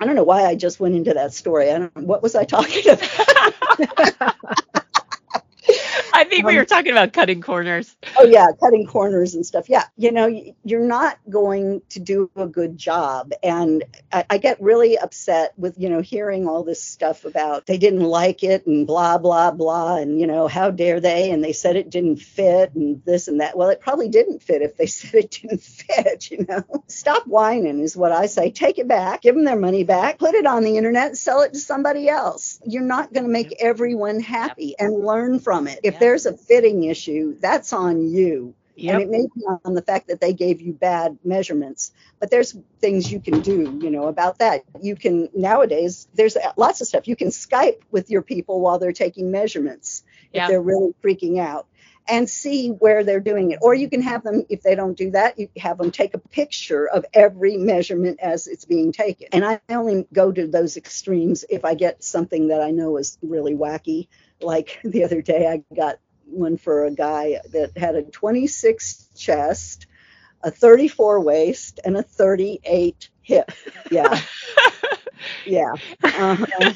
I don't know why I just went into that story. I don't. What was I talking about? I think um, we were talking about cutting corners. Oh yeah, cutting corners and stuff. Yeah, you know, you're not going to do a good job, and I, I, get really upset with you know hearing all this stuff about they didn't like it and blah blah blah, and you know how dare they, and they said it didn't fit and this and that. Well, it probably didn't fit if they said it didn't fit. You know, stop whining is what I say. Take it back, give them their money back, put it on the internet, sell it to somebody else. You're not going to make everyone happy and learn from it. If there's a fitting issue, that's on you. Yep. And it may be on the fact that they gave you bad measurements, but there's things you can do, you know, about that. You can nowadays there's lots of stuff. You can Skype with your people while they're taking measurements yep. if they're really freaking out and see where they're doing it. Or you can have them, if they don't do that, you have them take a picture of every measurement as it's being taken. And I only go to those extremes if I get something that I know is really wacky. Like the other day, I got one for a guy that had a 26 chest, a 34 waist, and a 38 hip. Yeah. yeah. Uh-huh.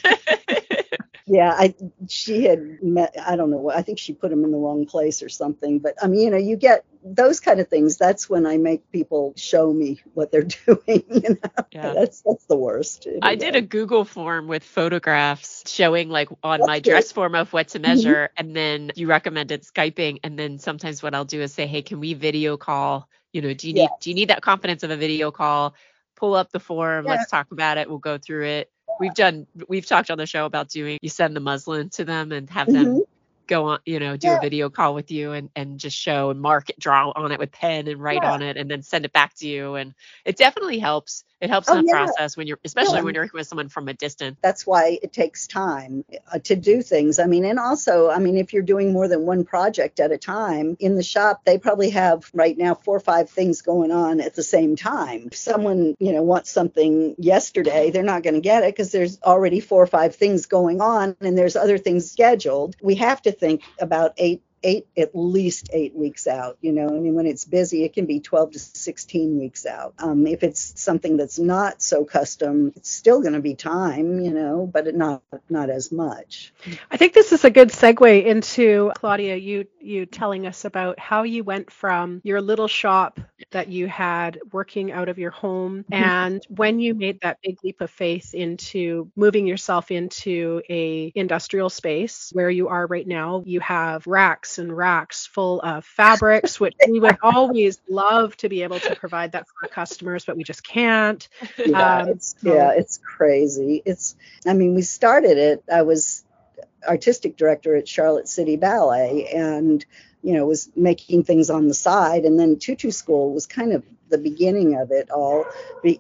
yeah, I she had met I don't know what I think she put him in the wrong place or something. But I mean, you know, you get those kind of things. That's when I make people show me what they're doing. You know, yeah. that's that's the worst. Anyway. I did a Google form with photographs showing like on that's my good. dress form of what to mm-hmm. measure, mm-hmm. and then you recommended skyping, and then sometimes what I'll do is say, hey, can we video call? You know, do you need do you need that confidence of a video call? Pull up the form. Yeah. Let's talk about it. We'll go through it we've done we've talked on the show about doing you send the muslin to them and have mm-hmm. them go on, you know, do yeah. a video call with you and, and just show and mark it, draw on it with pen and write yeah. on it and then send it back to you. And it definitely helps. It helps oh, in the yeah. process when you're, especially when you're working with someone from a distance. That's why it takes time uh, to do things. I mean, and also, I mean, if you're doing more than one project at a time in the shop, they probably have right now four or five things going on at the same time. If someone, you know, wants something yesterday, they're not going to get it because there's already four or five things going on and there's other things scheduled. We have to think about eight eight at least eight weeks out you know i mean when it's busy it can be 12 to 16 weeks out um, if it's something that's not so custom it's still going to be time you know but not not as much i think this is a good segue into claudia you you telling us about how you went from your little shop that you had working out of your home mm-hmm. and when you made that big leap of faith into moving yourself into a industrial space where you are right now you have racks racks and racks full of fabrics, which we would always love to be able to provide that for our customers, but we just can't. Yeah, um, it's, so. yeah, it's crazy. It's, I mean, we started it. I was artistic director at Charlotte City Ballet, and you know was making things on the side, and then Tutu School was kind of the beginning of it all,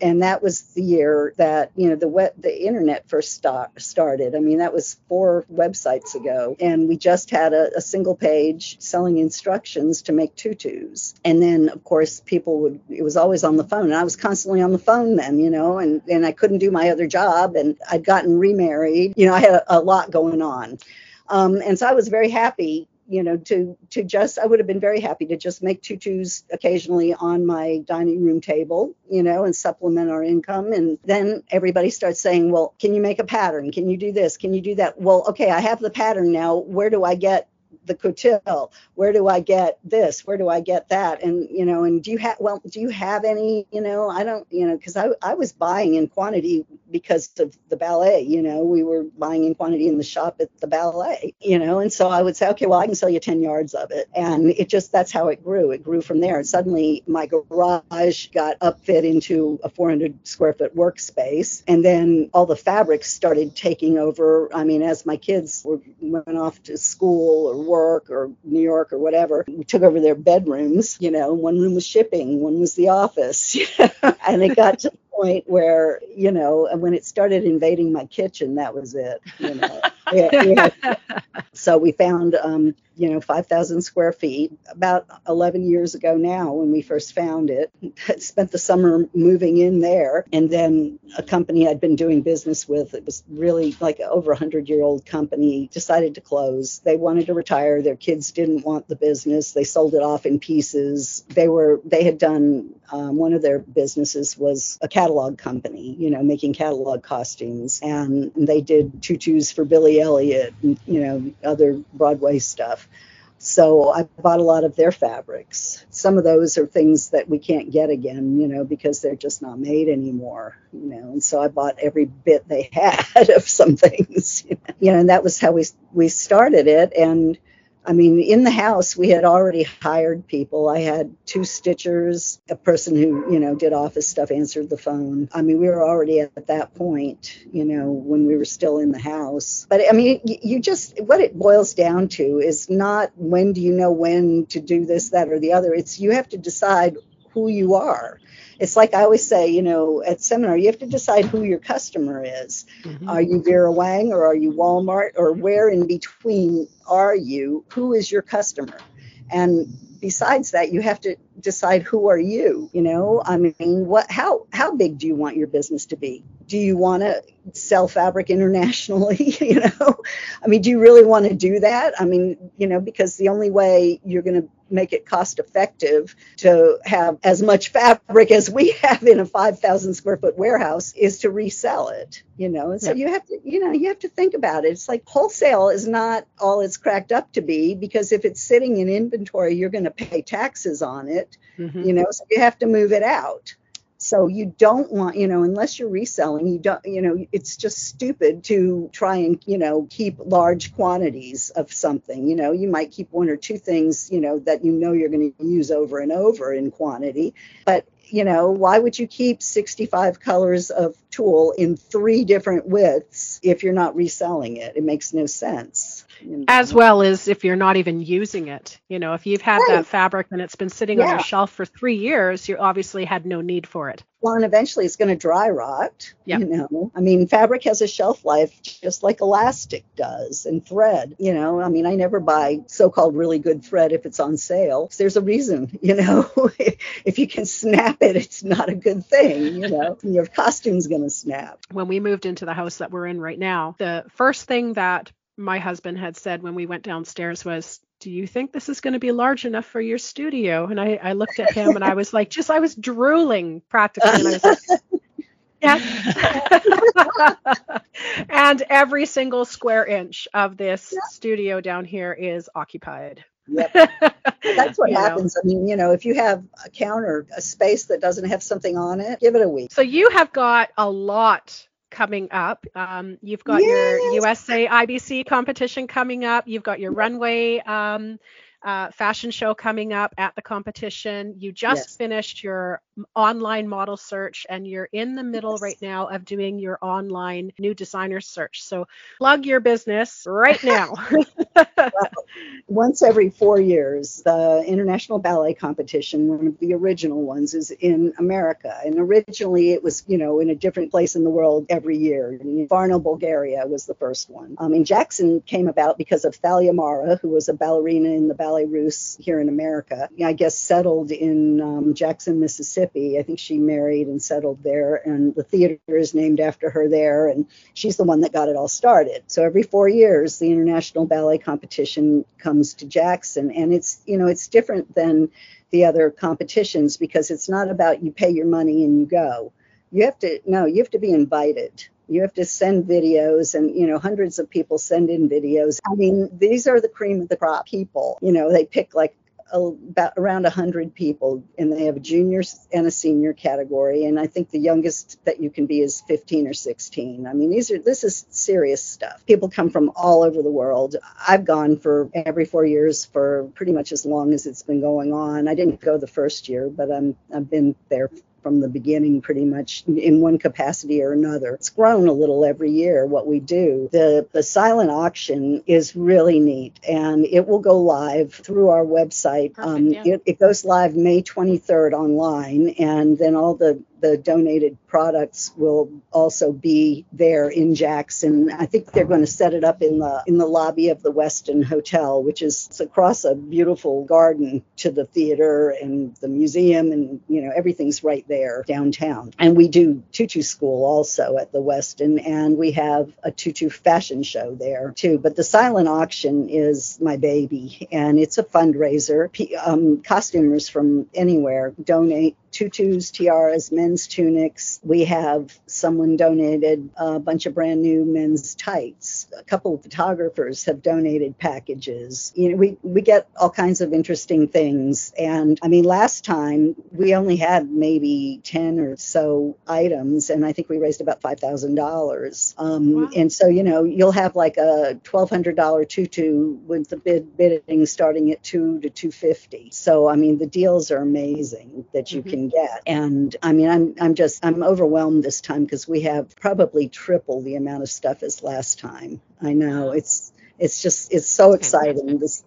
and that was the year that you know the web, the internet first start, started. I mean, that was four websites ago, and we just had a, a single page selling instructions to make tutus. And then, of course, people would. It was always on the phone, and I was constantly on the phone then, you know, and and I couldn't do my other job, and I'd gotten remarried. You know, I had a, a lot going on. Um, and so I was very happy you know, to to just I would have been very happy to just make tutus occasionally on my dining room table, you know, and supplement our income. And then everybody starts saying, well, can you make a pattern? Can you do this? Can you do that? Well, okay, I have the pattern now. Where do I get the coutil where do i get this? Where do i get that? And you know and do you have well do you have any you know i don't you know because I, I was buying in quantity because of the ballet you know we were buying in quantity in the shop at the ballet you know and so i would say okay well i can sell you 10 yards of it. And it just that's how it grew. It grew from there. And suddenly my garage got upfit into a 400 square foot workspace. And then all the fabrics started taking over. I mean as my kids were, went off to school or work or New York or whatever. We took over their bedrooms. You know, one room was shipping, one was the office. and it got to the point where, you know, when it started invading my kitchen, that was it. You know, yeah, yeah. so we found um, you know, 5,000 square feet about 11 years ago now when we first found it. Spent the summer moving in there. And then a company I'd been doing business with, it was really like over a 100 year old company, decided to close. They wanted to retire. Their kids didn't want the business. They sold it off in pieces. They were, they had done, um, one of their businesses was a catalog company, you know, making catalog costumes. And they did tutus for Billy Elliot and, you know, other Broadway stuff. So I bought a lot of their fabrics. Some of those are things that we can't get again, you know, because they're just not made anymore, you know. And so I bought every bit they had of some things, you know, and that was how we we started it. And I mean, in the house, we had already hired people. I had two stitchers, a person who, you know, did office stuff, answered the phone. I mean, we were already at that point, you know, when we were still in the house. But I mean, you just, what it boils down to is not when do you know when to do this, that, or the other. It's you have to decide who you are it's like I always say, you know, at seminar, you have to decide who your customer is. Mm-hmm. Are you Vera Wang or are you Walmart or where in between are you? Who is your customer? And besides that, you have to decide who are you, you know? I mean, what how how big do you want your business to be? Do you want to sell fabric internationally, you know? I mean, do you really want to do that? I mean, you know, because the only way you're going to make it cost effective to have as much fabric as we have in a 5,000 square foot warehouse is to resell it, you know. And so you have to, you know, you have to think about it. It's like wholesale is not all it's cracked up to be because if it's sitting in inventory, you're going to pay taxes on it, mm-hmm. you know, so you have to move it out. So you don't want, you know, unless you're reselling, you don't, you know, it's just stupid to try and, you know, keep large quantities of something. You know, you might keep one or two things, you know, that you know you're going to use over and over in quantity. But, you know, why would you keep 65 colors of tulle in three different widths if you're not reselling it? It makes no sense. As well as if you're not even using it. You know, if you've had right. that fabric and it's been sitting yeah. on your shelf for three years, you obviously had no need for it. Well, and eventually it's going to dry rot. Yep. You know, I mean, fabric has a shelf life just like elastic does and thread. You know, I mean, I never buy so called really good thread if it's on sale. There's a reason, you know, if you can snap it, it's not a good thing. You know, your costume's going to snap. When we moved into the house that we're in right now, the first thing that my husband had said when we went downstairs was, do you think this is going to be large enough for your studio? And I, I looked at him and I was like, just, I was drooling practically. And I was like, yeah. and every single square inch of this yeah. studio down here is occupied. Yep. That's what happens. Know. I mean, you know, if you have a counter, a space that doesn't have something on it, give it a week. So you have got a lot coming up. Um, you've got yes. your USA IBC competition coming up. You've got your runway um, uh, fashion show coming up at the competition. You just yes. finished your online model search and you're in the middle right now of doing your online new designer search. So plug your business right now. well, once every four years, the International Ballet Competition, one of the original ones, is in America. And originally it was, you know, in a different place in the world every year. Varna, Bulgaria was the first one. Um, mean, Jackson came about because of Thalia Mara, who was a ballerina in the Ballet Russe here in America. I guess settled in um, Jackson, Mississippi Mississippi. I think she married and settled there, and the theater is named after her there, and she's the one that got it all started. So every four years, the International Ballet Competition comes to Jackson, and it's you know it's different than the other competitions because it's not about you pay your money and you go. You have to no, you have to be invited you have to send videos and you know hundreds of people send in videos i mean these are the cream of the crop people you know they pick like about around 100 people and they have a junior and a senior category and i think the youngest that you can be is 15 or 16 i mean these are this is serious stuff. People come from all over the world. I've gone for every four years for pretty much as long as it's been going on. I didn't go the first year but i'm i've been there from the beginning pretty much in one capacity or another. It's grown a little every year what we do. The the silent auction is really neat and it will go live through our website. Perfect, um, yeah. it, it goes live May 23rd online and then all the the donated products will also be there in Jackson. I think they're going to set it up in the in the lobby of the Westin Hotel, which is across a beautiful garden to the theater and the museum, and you know everything's right there downtown. And we do tutu school also at the Westin, and we have a tutu fashion show there too. But the silent auction is my baby, and it's a fundraiser. Um, costumers from anywhere donate tutus, tiaras, men's tunics. We have someone donated a bunch of brand new men's tights. A couple of photographers have donated packages. You know, we, we get all kinds of interesting things. And I mean, last time we only had maybe 10 or so items, and I think we raised about $5,000. Um, wow. And so, you know, you'll have like a $1,200 tutu with the bid bidding starting at two to 250. So, I mean, the deals are amazing that you mm-hmm. can can get. And I mean, I'm I'm just I'm overwhelmed this time because we have probably triple the amount of stuff as last time. I know it's it's just it's so exciting. This,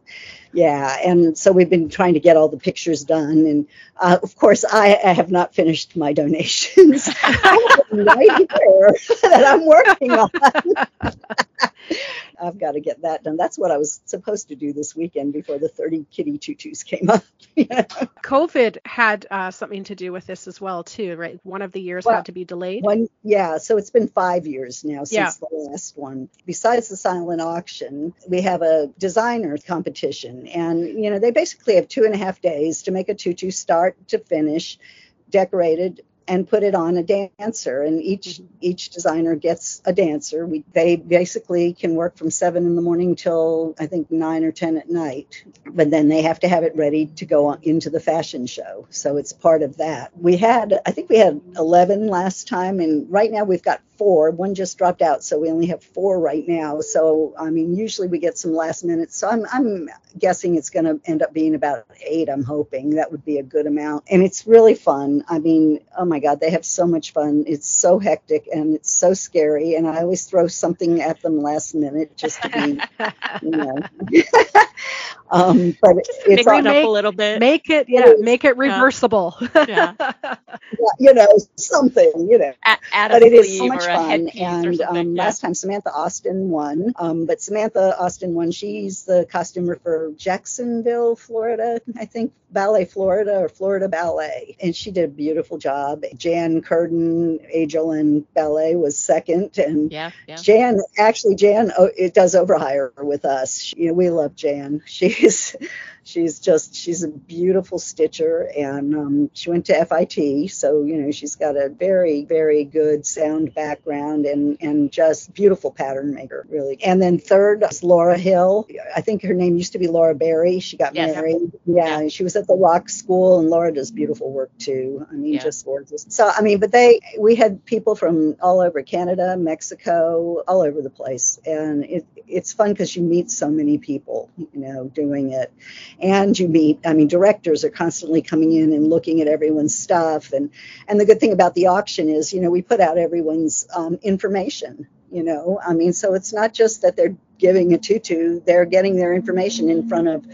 yeah, and so we've been trying to get all the pictures done, and uh, of course I, I, have not finished my donations right here that I'm working on. I've got to get that done. That's what I was supposed to do this weekend before the 30 kitty tutus came up. COVID had uh, something to do with this as well, too, right? One of the years well, had to be delayed. One, yeah. So it's been five years now since yeah. the last one. Besides the silent auction, we have a designer competition, and you know they basically have two and a half days to make a tutu start to finish, decorated and put it on a dancer. And each each designer gets a dancer. We, they basically can work from seven in the morning till i think nine or ten at night. But then they have to have it ready to go into the fashion show. So it's part of that. We had i think we had 11 last time. And right now we've got four one just dropped out so we only have four right now so i mean usually we get some last minute so i'm, I'm guessing it's going to end up being about eight i'm hoping that would be a good amount and it's really fun i mean oh my God, they have so much fun. It's so hectic and it's so scary. And I always throw something at them last minute just to be, you know. um, but it's make it up a little bit. Make it, yeah, make it reversible. Yeah. yeah. you know, something, you know. At, at but it is so much fun. And um, yeah. last time Samantha Austin won. Um, but Samantha Austin won. She's the costumer for Jacksonville, Florida, I think, Ballet Florida or Florida Ballet. And she did a beautiful job. Jan Curden, Agelin Ballet was second. And yeah, yeah. Jan, actually, Jan, oh, it does overhire with us. She, you know, we love Jan. She's she's just she's a beautiful stitcher and um, she went to FIT so you know she's got a very very good sound background and and just beautiful pattern maker really. And then third is Laura Hill. I think her name used to be Laura Berry. She got yes. married. Yeah, yeah. she was at the Rock School and Laura does beautiful work too. I mean yeah. just gorgeous. So I mean but they we had people from all over Canada Mexico all over the place. And it, it's fun because you meet so many people you know doing it and you meet i mean directors are constantly coming in and looking at everyone's stuff. And and the good thing about the auction is you know we put out everyone's um, information you know? I mean so it's not just that they're giving a tutu they're getting their information in front of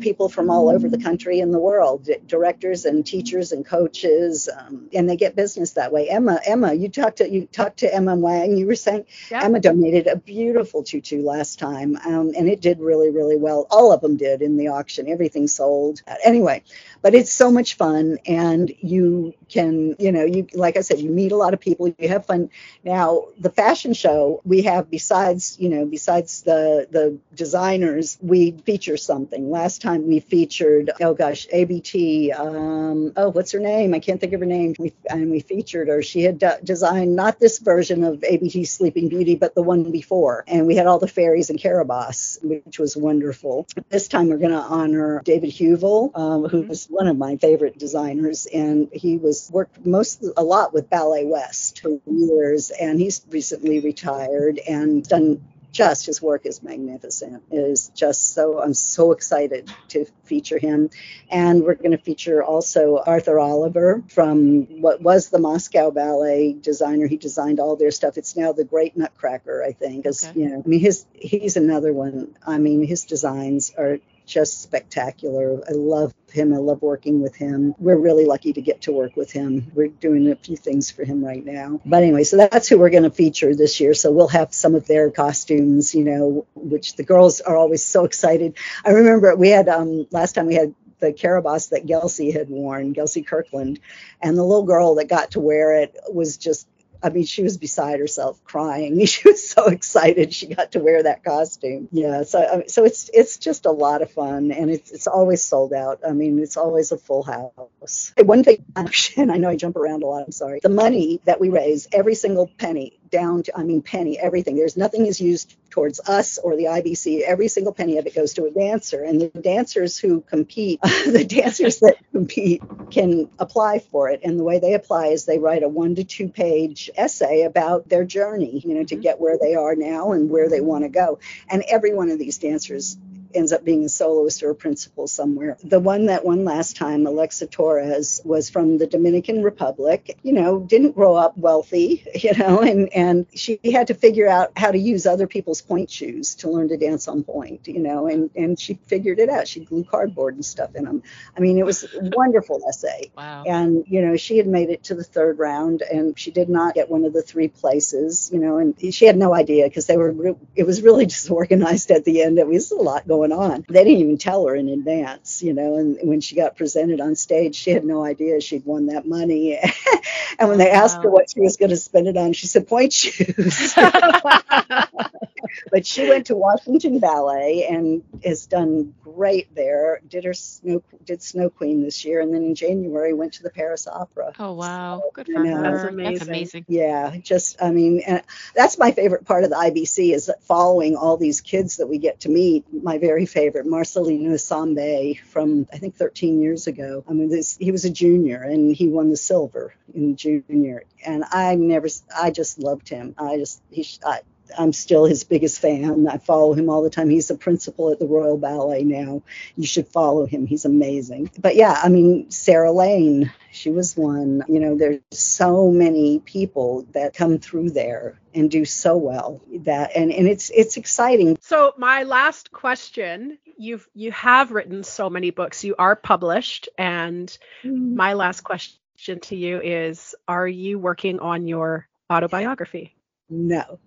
people from all over the country and the world, directors and teachers and coaches, um, and they get business that way. Emma, Emma, you talked to you talked to Emma Wang. You were saying yeah. Emma donated a beautiful tutu last time, um, and it did really, really well. All of them did in the auction. Everything sold. Anyway, but it's so much fun, and you can, you know, you like I said, you meet a lot of people. You have fun. Now, the fashion show we have besides, you know, besides the the designers, we feature something. Last time we featured, oh gosh, ABT. Um, oh, what's her name? I can't think of her name. We, and we featured her. She had d- designed not this version of ABT Sleeping Beauty, but the one before. And we had all the fairies and Carabosse which was wonderful. This time we're going to honor David Heuvel, um, who was one of my favorite designers. And he was worked most a lot with Ballet West for years. And he's recently retired and done just his work is magnificent. It is just so I'm so excited to feature him, and we're going to feature also Arthur Oliver from what was the Moscow Ballet designer. He designed all their stuff. It's now the Great Nutcracker, I think. Because okay. you know, I mean, his he's another one. I mean, his designs are just spectacular. I love him. I love working with him. We're really lucky to get to work with him. We're doing a few things for him right now. But anyway, so that's who we're going to feature this year. So we'll have some of their costumes, you know, which the girls are always so excited. I remember we had um last time we had the Carabosse that Gelsey had worn, Gelsey Kirkland, and the little girl that got to wear it was just I mean, she was beside herself crying. She was so excited she got to wear that costume. Yeah, so so it's it's just a lot of fun, and it's it's always sold out. I mean, it's always a full house. One thing, and I know I jump around a lot. I'm sorry. The money that we raise, every single penny, down to I mean penny, everything. There's nothing is used towards us or the IBC. Every single penny of it goes to a dancer, and the dancers who compete, the dancers that compete can apply for it. And the way they apply is they write a one to two page essay about their journey, you know, to mm-hmm. get where they are now and where they want to go. And every one of these dancers ends up being a soloist or a principal somewhere. The one that won last time, Alexa Torres, was from the Dominican Republic. You know, didn't grow up wealthy, you know, and and she had to figure out how to use other people's pointe shoes to learn to dance on pointe, you know, and and she figured it out. She glued cardboard and stuff in them. I mean, it was a wonderful essay. Wow. And you know, she had made it to the third round, and she did not get one of the three places, you know, and she had no idea because they were. It was really disorganized at the end. It was a lot going going on. They didn't even tell her in advance, you know, and when she got presented on stage, she had no idea she'd won that money. and when they asked wow. her what she was going to spend it on, she said pointe shoes. but she went to Washington Ballet and has done great there. Did her snow did Snow Queen this year, and then in January went to the Paris Opera. Oh wow, so, good for know, her. That's amazing. That's amazing. Yeah, just I mean, and that's my favorite part of the IBC is following all these kids that we get to meet. My very favorite, Marcelino Sambe from I think 13 years ago. I mean, this he was a junior and he won the silver in junior, and I never, I just loved him. I just he, I, I'm still his biggest fan. I follow him all the time. He's a principal at the Royal Ballet now. You should follow him. He's amazing. But yeah, I mean, Sarah Lane, she was one. You know, there's so many people that come through there and do so well that and, and it's it's exciting. So my last question, you've you have written so many books. You are published and mm-hmm. my last question to you is are you working on your autobiography? No.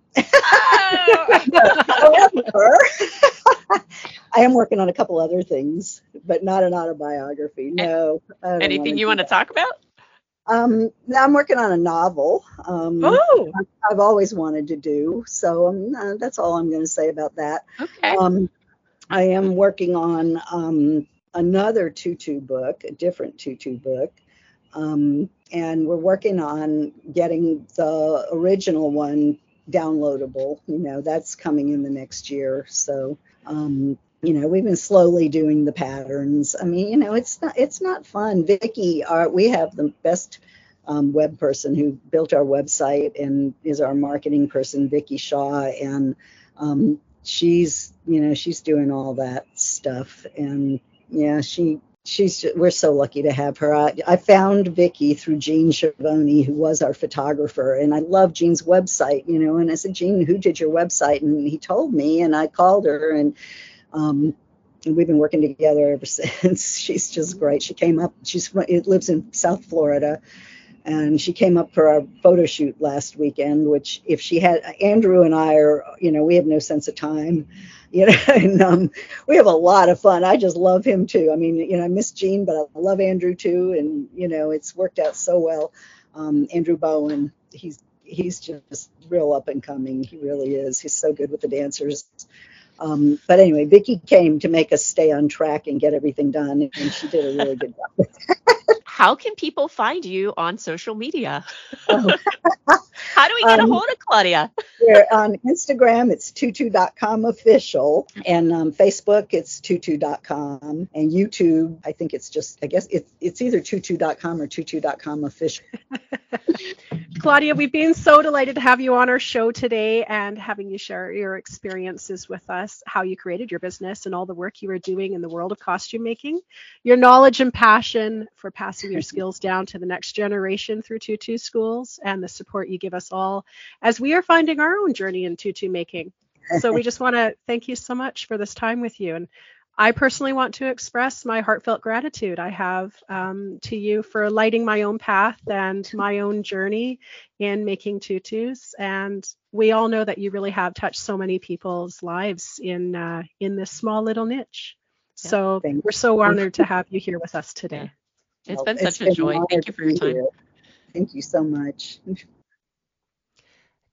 However, I am working on a couple other things, but not an autobiography. No. Anything you want to talk about? Um, I'm working on a novel. Um, oh. I've always wanted to do. So um, uh, that's all I'm going to say about that. Okay. Um, I am working on um, another tutu book, a different tutu book. Um, and we're working on getting the original one downloadable. You know, that's coming in the next year. So, um, you know, we've been slowly doing the patterns. I mean, you know, it's not it's not fun. Vicky, our, we have the best um, web person who built our website and is our marketing person, Vicky Shaw, and um, she's you know she's doing all that stuff and yeah she she's we're so lucky to have her. I, I found vicky through gene Schiavone, who was our photographer and i love gene's website you know and i said gene who did your website? And he told me and i called her and um and we've been working together ever since. She's just great. She came up she's it lives in south florida and she came up for our photo shoot last weekend which if she had andrew and i are you know we have no sense of time you know and um, we have a lot of fun. I just love him too. I mean you know i miss gene but i love andrew too. And you know it's worked out so well. Um, andrew bowen he's he's just real up and coming. He really is. He's so good with the dancers. Um, but anyway, Vicky came to make us stay on track and get everything done, and she did a really good job how can people find you on social media? Oh. how do we get um, a hold of Claudia? we're on Instagram, it's tutu.com official, and um, Facebook, it's tutu.com, and YouTube, I think it's just, I guess it's it's either tutu.com or tutu.com official. Claudia, we've been so delighted to have you on our show today and having you share your experiences with us, how you created your business and all the work you are doing in the world of costume making, your knowledge and passion for passing your skills down to the next generation through tutu schools, and the support you give us all as we are finding our own journey in tutu making. So we just want to thank you so much for this time with you. And I personally want to express my heartfelt gratitude I have um, to you for lighting my own path and my own journey in making tutus. And we all know that you really have touched so many people's lives in uh, in this small little niche. Yeah, so we're so honored to have you here with us today. It's been such it's a been joy. Thank you for your time. Thank you so much.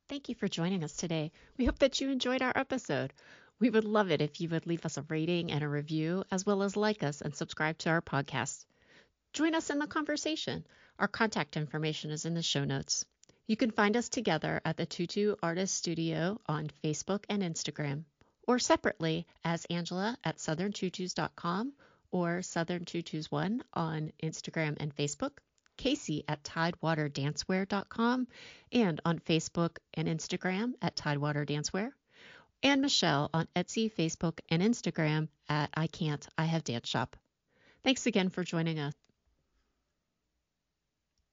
Thank you for joining us today. We hope that you enjoyed our episode. We would love it if you would leave us a rating and a review, as well as like us and subscribe to our podcast. Join us in the conversation. Our contact information is in the show notes. You can find us together at the Tutu Artist Studio on Facebook and Instagram, or separately as Angela at southerntutus.com or Southern Tutus One on Instagram and Facebook, Casey at tidewaterdancewear.com, and on Facebook and Instagram at Tidewater Dancewear and Michelle on Etsy, Facebook, and Instagram at I Can't, I Have Dance Shop. Thanks again for joining us.